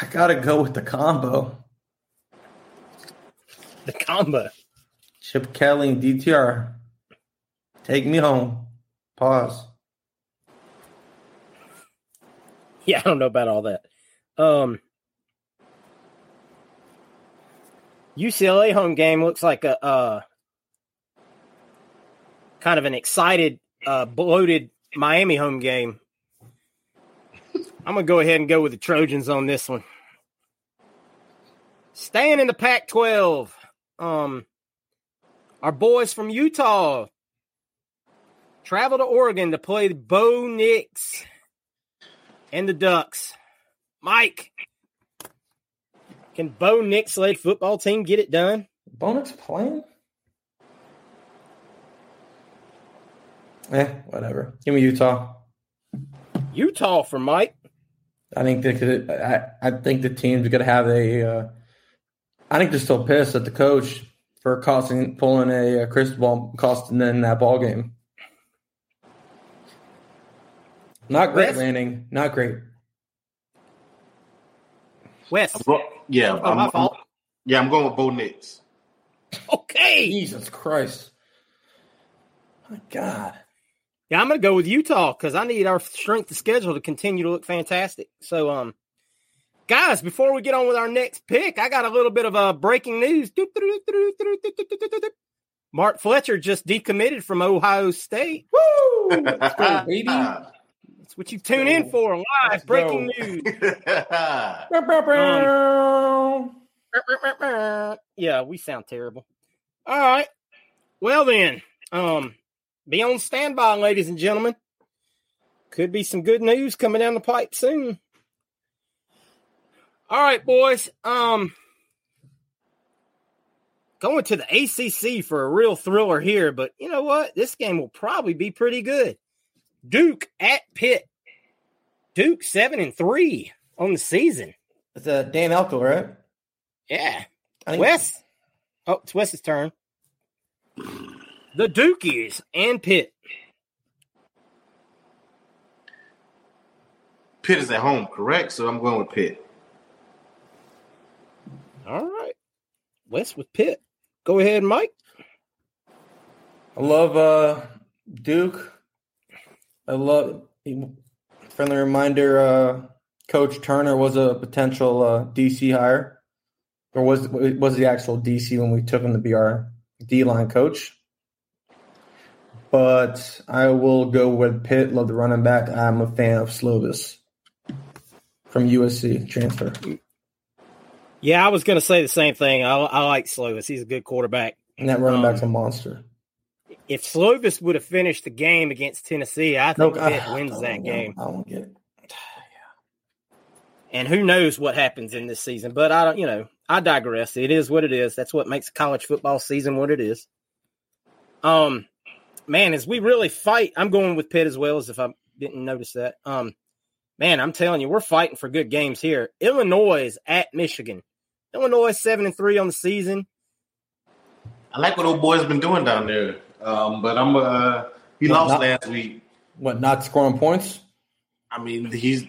I gotta go with the combo. The combo. Chip Kelly and DTR. Take me home. Pause. Yeah, I don't know about all that. Um, UCLA home game looks like a uh, kind of an excited, uh, bloated Miami home game. I'm gonna go ahead and go with the Trojans on this one. Staying in the Pac-12, um, our boys from Utah travel to Oregon to play the Bo Nix and the Ducks. Mike, can Bo Nix led football team get it done? Bo Nix playing? Eh, whatever. Give me Utah. Utah for Mike. I think they could. I, I think the team's going to have a. Uh, I think they're still pissed at the coach for costing pulling a, a crystal ball, costing them that ball game. Not great Wes? landing. Not great. Wes. Yeah, Oh, my I'm, fault. yeah, I'm going with Bo Nix. Okay. Jesus Christ. My God. Yeah, I'm going to go with Utah because I need our strength of schedule to continue to look fantastic. So, um, guys, before we get on with our next pick, I got a little bit of uh, breaking news. Mark Fletcher just decommitted from Ohio State. Woo! Let's go, [LAUGHS] baby. That's what you tune in for live Let's breaking go. news. [LAUGHS] yeah, we sound terrible. All right. Well then, um, be on standby, ladies and gentlemen. Could be some good news coming down the pipe soon. All right, boys. Um, going to the ACC for a real thriller here, but you know what? This game will probably be pretty good. Duke at Pitt. Duke seven and three on the season. It's uh, Dan Elko, right? Yeah. I think- Wes. Oh, it's Wes's turn. The Dukies and Pitt. Pitt is at home, correct? So I'm going with Pitt. All right. West with Pitt. Go ahead, Mike. I love uh, Duke. I love friendly reminder. Uh, Coach Turner was a potential uh, DC hire, or was was the actual DC when we took him to be our D line coach. But I will go with Pitt. Love the running back. I'm a fan of Slovis from USC transfer. Yeah, I was going to say the same thing. I, I like Slovis. He's a good quarterback. And that running Um, back's a monster. If Slovis would have finished the game against Tennessee, I think I, Pitt I wins don't- that game. I don't get it. [SIGHS] And who knows what happens in this season? But I don't, you know, I digress. It is what it is. That's what makes college football season what it is. Um, man, as we really fight, I'm going with Pitt as well as if I didn't notice that. Um, man, I'm telling you, we're fighting for good games here. Illinois is at Michigan. Illinois seven and three on the season. I like what old boy's been doing down there. Um, but I'm uh he Not- lost not- last week. What? Not scoring points? I mean, he's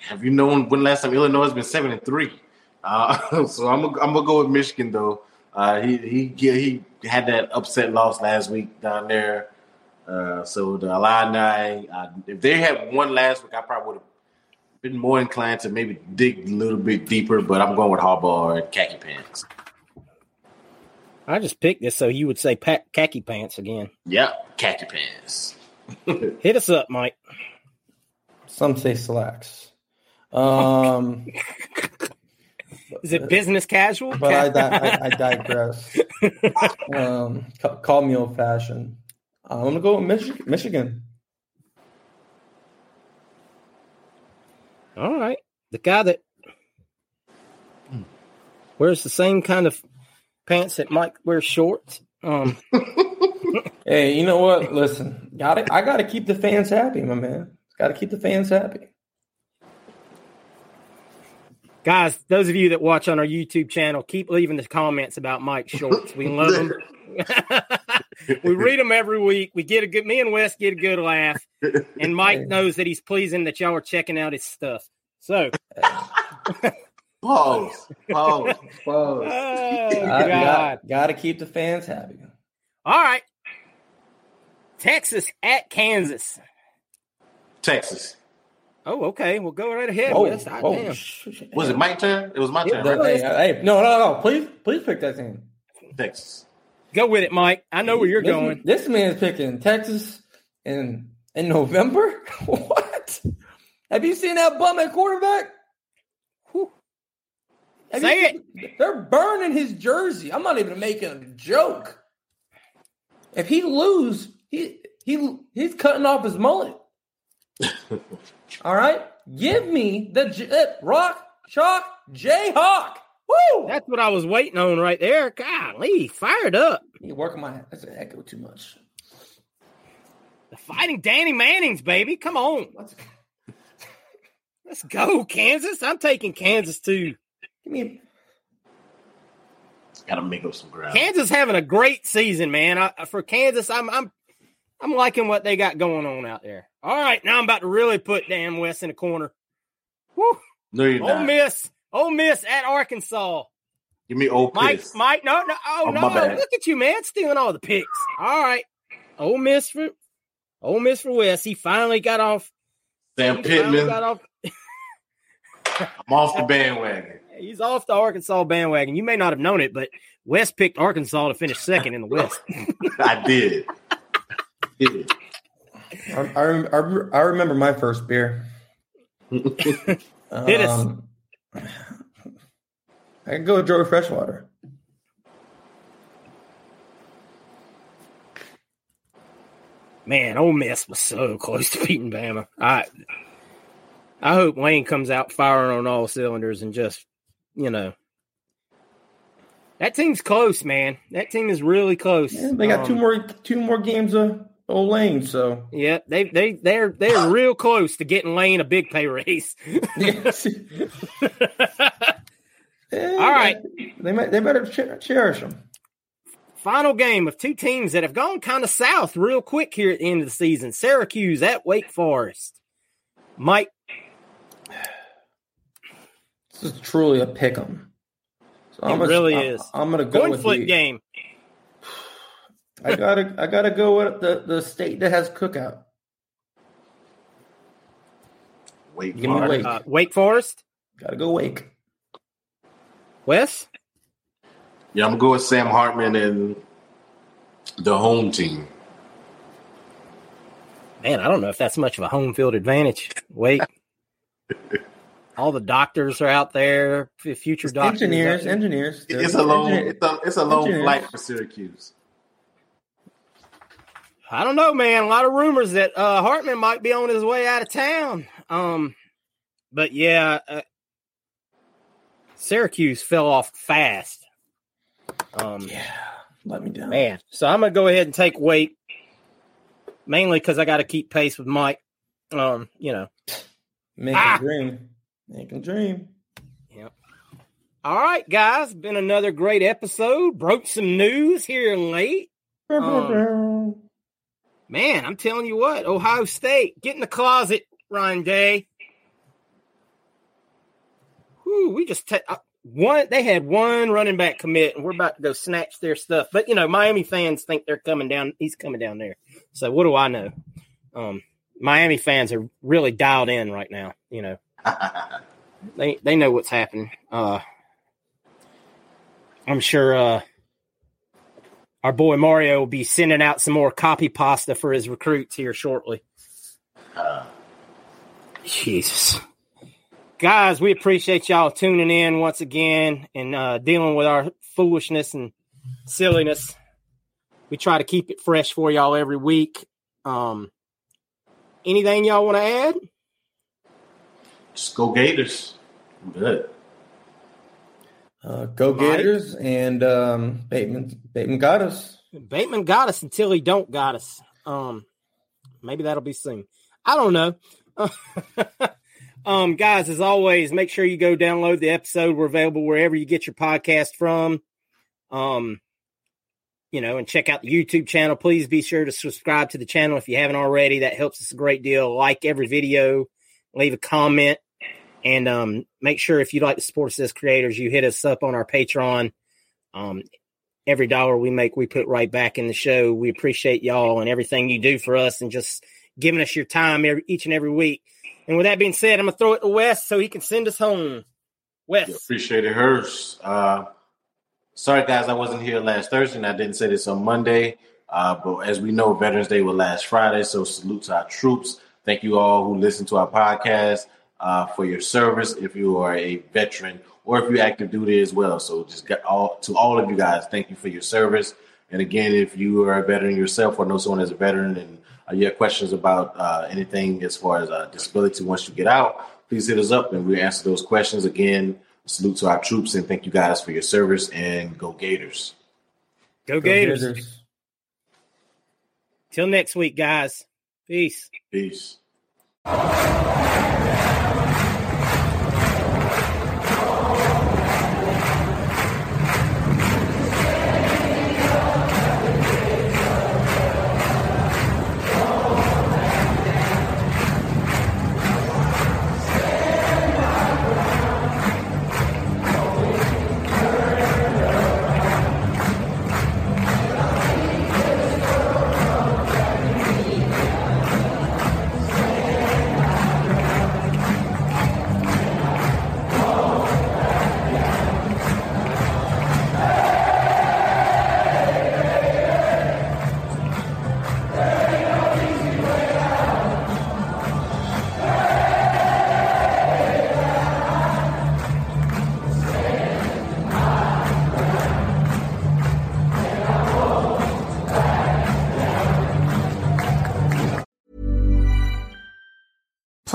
have you known when last time Illinois has been seven and three? Uh, [LAUGHS] so I'm gonna, I'm gonna go with Michigan though. Uh, he he he had that upset loss last week down there. Uh, so the Illini, uh, if they had one last week, I probably would have been more inclined to maybe dig a little bit deeper. But I'm going with Harbaugh and khaki pants. I just picked this so you would say pa- khaki pants again. Yep, khaki pants. [LAUGHS] [LAUGHS] Hit us up, Mike. Some say slacks. Um, Is it business casual? but I, I, I [LAUGHS] digress. um, ca- call me old fashioned. I'm gonna go with Michi- Michigan. All right. The guy that wears the same kind of pants that Mike wears shorts. Um, [LAUGHS] Hey, you know what? Listen, got it. I got to keep the fans happy, my man. Got to keep the fans happy. Guys, those of you that watch on our YouTube channel, keep leaving the comments about Mike shorts. We love them. [LAUGHS] we read them every week. We get a good. Me and Wes get a good laugh, and Mike knows that he's pleasing that y'all are checking out his stuff. So, [LAUGHS] Pause. Pause. Pause. oh uh, I God! got to keep the fans happy. All right, Texas at Kansas. Texas. Oh, okay. Well, go right ahead, Oh, Wes. Ah, damn. sh- sh- Was it my turn? It was my Yeah, turn, right? Hey, hey, no, no, no! Please, please pick that team. Texas. Go with it, Mike. I know where you're This- going. This man's picking Texas in in November. [LAUGHS] what? Have you seen that bum at quarterback? Whew. Have you Say seen- They're burning his jersey. I'm not even making a joke. If he lose, he he he's cutting off his mullet. [LAUGHS] All right, give me the J- uh, rock chalk Jayhawk. Woo! That's what I was waiting on right there. Golly, fired up. You working my that's an echo too much. The fighting Danny Mannings, baby. Come on. Let's go, Kansas. I'm taking Kansas too. Give me Got to make up some ground. Kansas having a great season, man. I, for Kansas, I'm I'm I'm liking what they got going on out there. All right, now I'm about to really put Dan West in the corner. Woo. no, you're Ole not. Miss, Ole Miss at Arkansas. Give me old Mike, piss. Mike, no, no, oh, Oh, no, look at you, man, stealing all the picks. All right, Ole Miss for Ole Miss for West. He finally got off. Sam Pittman. got off. I'm off the bandwagon. [LAUGHS] He's off the Arkansas bandwagon. You may not have known it, but West picked Arkansas to finish second in the West. [LAUGHS] I did. I, I, I, I remember my first beer. [LAUGHS] Hit us. Um, I can go with Joey Freshwater. Man, Ole Miss was so close to beating Bama. I I hope Wayne comes out firing on all cylinders and just, you know, that team's close, man. That team is really close. Yeah, they got two Um, more two more games of old Lane, so Yeah, they they they're they're [SIGHS] real close to getting Lane a big pay raise. [LAUGHS] All right. they might they better cher- cherish them. Final game of two teams that have gone kind of south real quick here at the end of the season. Syracuse at Wake Forest. Mike, This is truly a pick 'em. So It really I, is. I'm gonna go coin with flip the, game. I gotta I gotta go with the, the state that has cookout. Wait, Give me Wake. Uh, Wake Forest. Gotta go Wake. Wes? Yeah, I'm going to go with Sam Hartman and the home team. Man, I don't know if that's much of a home field advantage. Wait. [LAUGHS] All the doctors are out there, f- future doctors. Engineers, engineers. It's a long, Engineer- it's a, it's a long flight for Syracuse. I don't know, man. A lot of rumors that uh, Hartman might be on his way out of town. Um, but yeah, uh, Syracuse fell off fast. Um, Yeah, let me down. man. So I'm gonna go ahead and take Wake, mainly because I got to keep pace with Mike. Um, you know. Make Ah. a dream. Make a dream. Yep. All right, guys. Been another great episode. Broke some news here late. Um, Man, I'm telling you what, Ohio State, get in the closet, Ryan Day. Whew, we just ta- uh, one. They had one running back commit, and we're about to go snatch their stuff. But you know, Miami fans think they're coming down. He's coming down there. So what do I know? Um, Miami fans are really dialed in right now. You know, [LAUGHS] they they know what's happening. Uh, I'm sure. Uh, our boy Mario will be sending out some more copy pasta for his recruits here shortly. Uh, Jesus. Guys, we appreciate y'all tuning in once again and uh, dealing with our foolishness and silliness. We try to keep it fresh for y'all every week. Um, anything y'all want to add? Just go Gators. I'm good. Uh, go Mike? Gators and um, Bateman. Bateman got us. Bateman got us until he don't got us. Um, maybe that'll be soon. I don't know. [LAUGHS] um, guys, as always, make sure you go download the episode. We're available wherever you get your podcast from. Um, you know, and check out the YouTube channel. Please be sure to subscribe to the channel if you haven't already. That helps us a great deal. Like every video, leave a comment, and um, make sure if you'd like to support us as creators, you hit us up on our Patreon. Um, every dollar we make, we put right back in the show. We appreciate y'all and everything you do for us, and just giving us your time every, each and every week. And with that being said, I'm gonna throw it to Wes so he can send us home. Wes, Appreciate it, Hurst. Uh, sorry, guys, I wasn't here last Thursday, and I didn't say this on Monday. Uh, but as we know, Veterans Day was last Friday, so salute to our troops. Thank you all who listen to our podcast uh, for your service. If you are a veteran or if you're active duty as well, so just get all to all of you guys. Thank you for your service. And again, if you are a veteran yourself or know someone as a veteran and uh, you have questions about uh, anything as far as uh, disability once you get out, please hit us up and we'll answer those questions. Again, salute to our troops and thank you guys for your service and go Gators. go, Go Gators. Till next week, guys. Peace. Peace.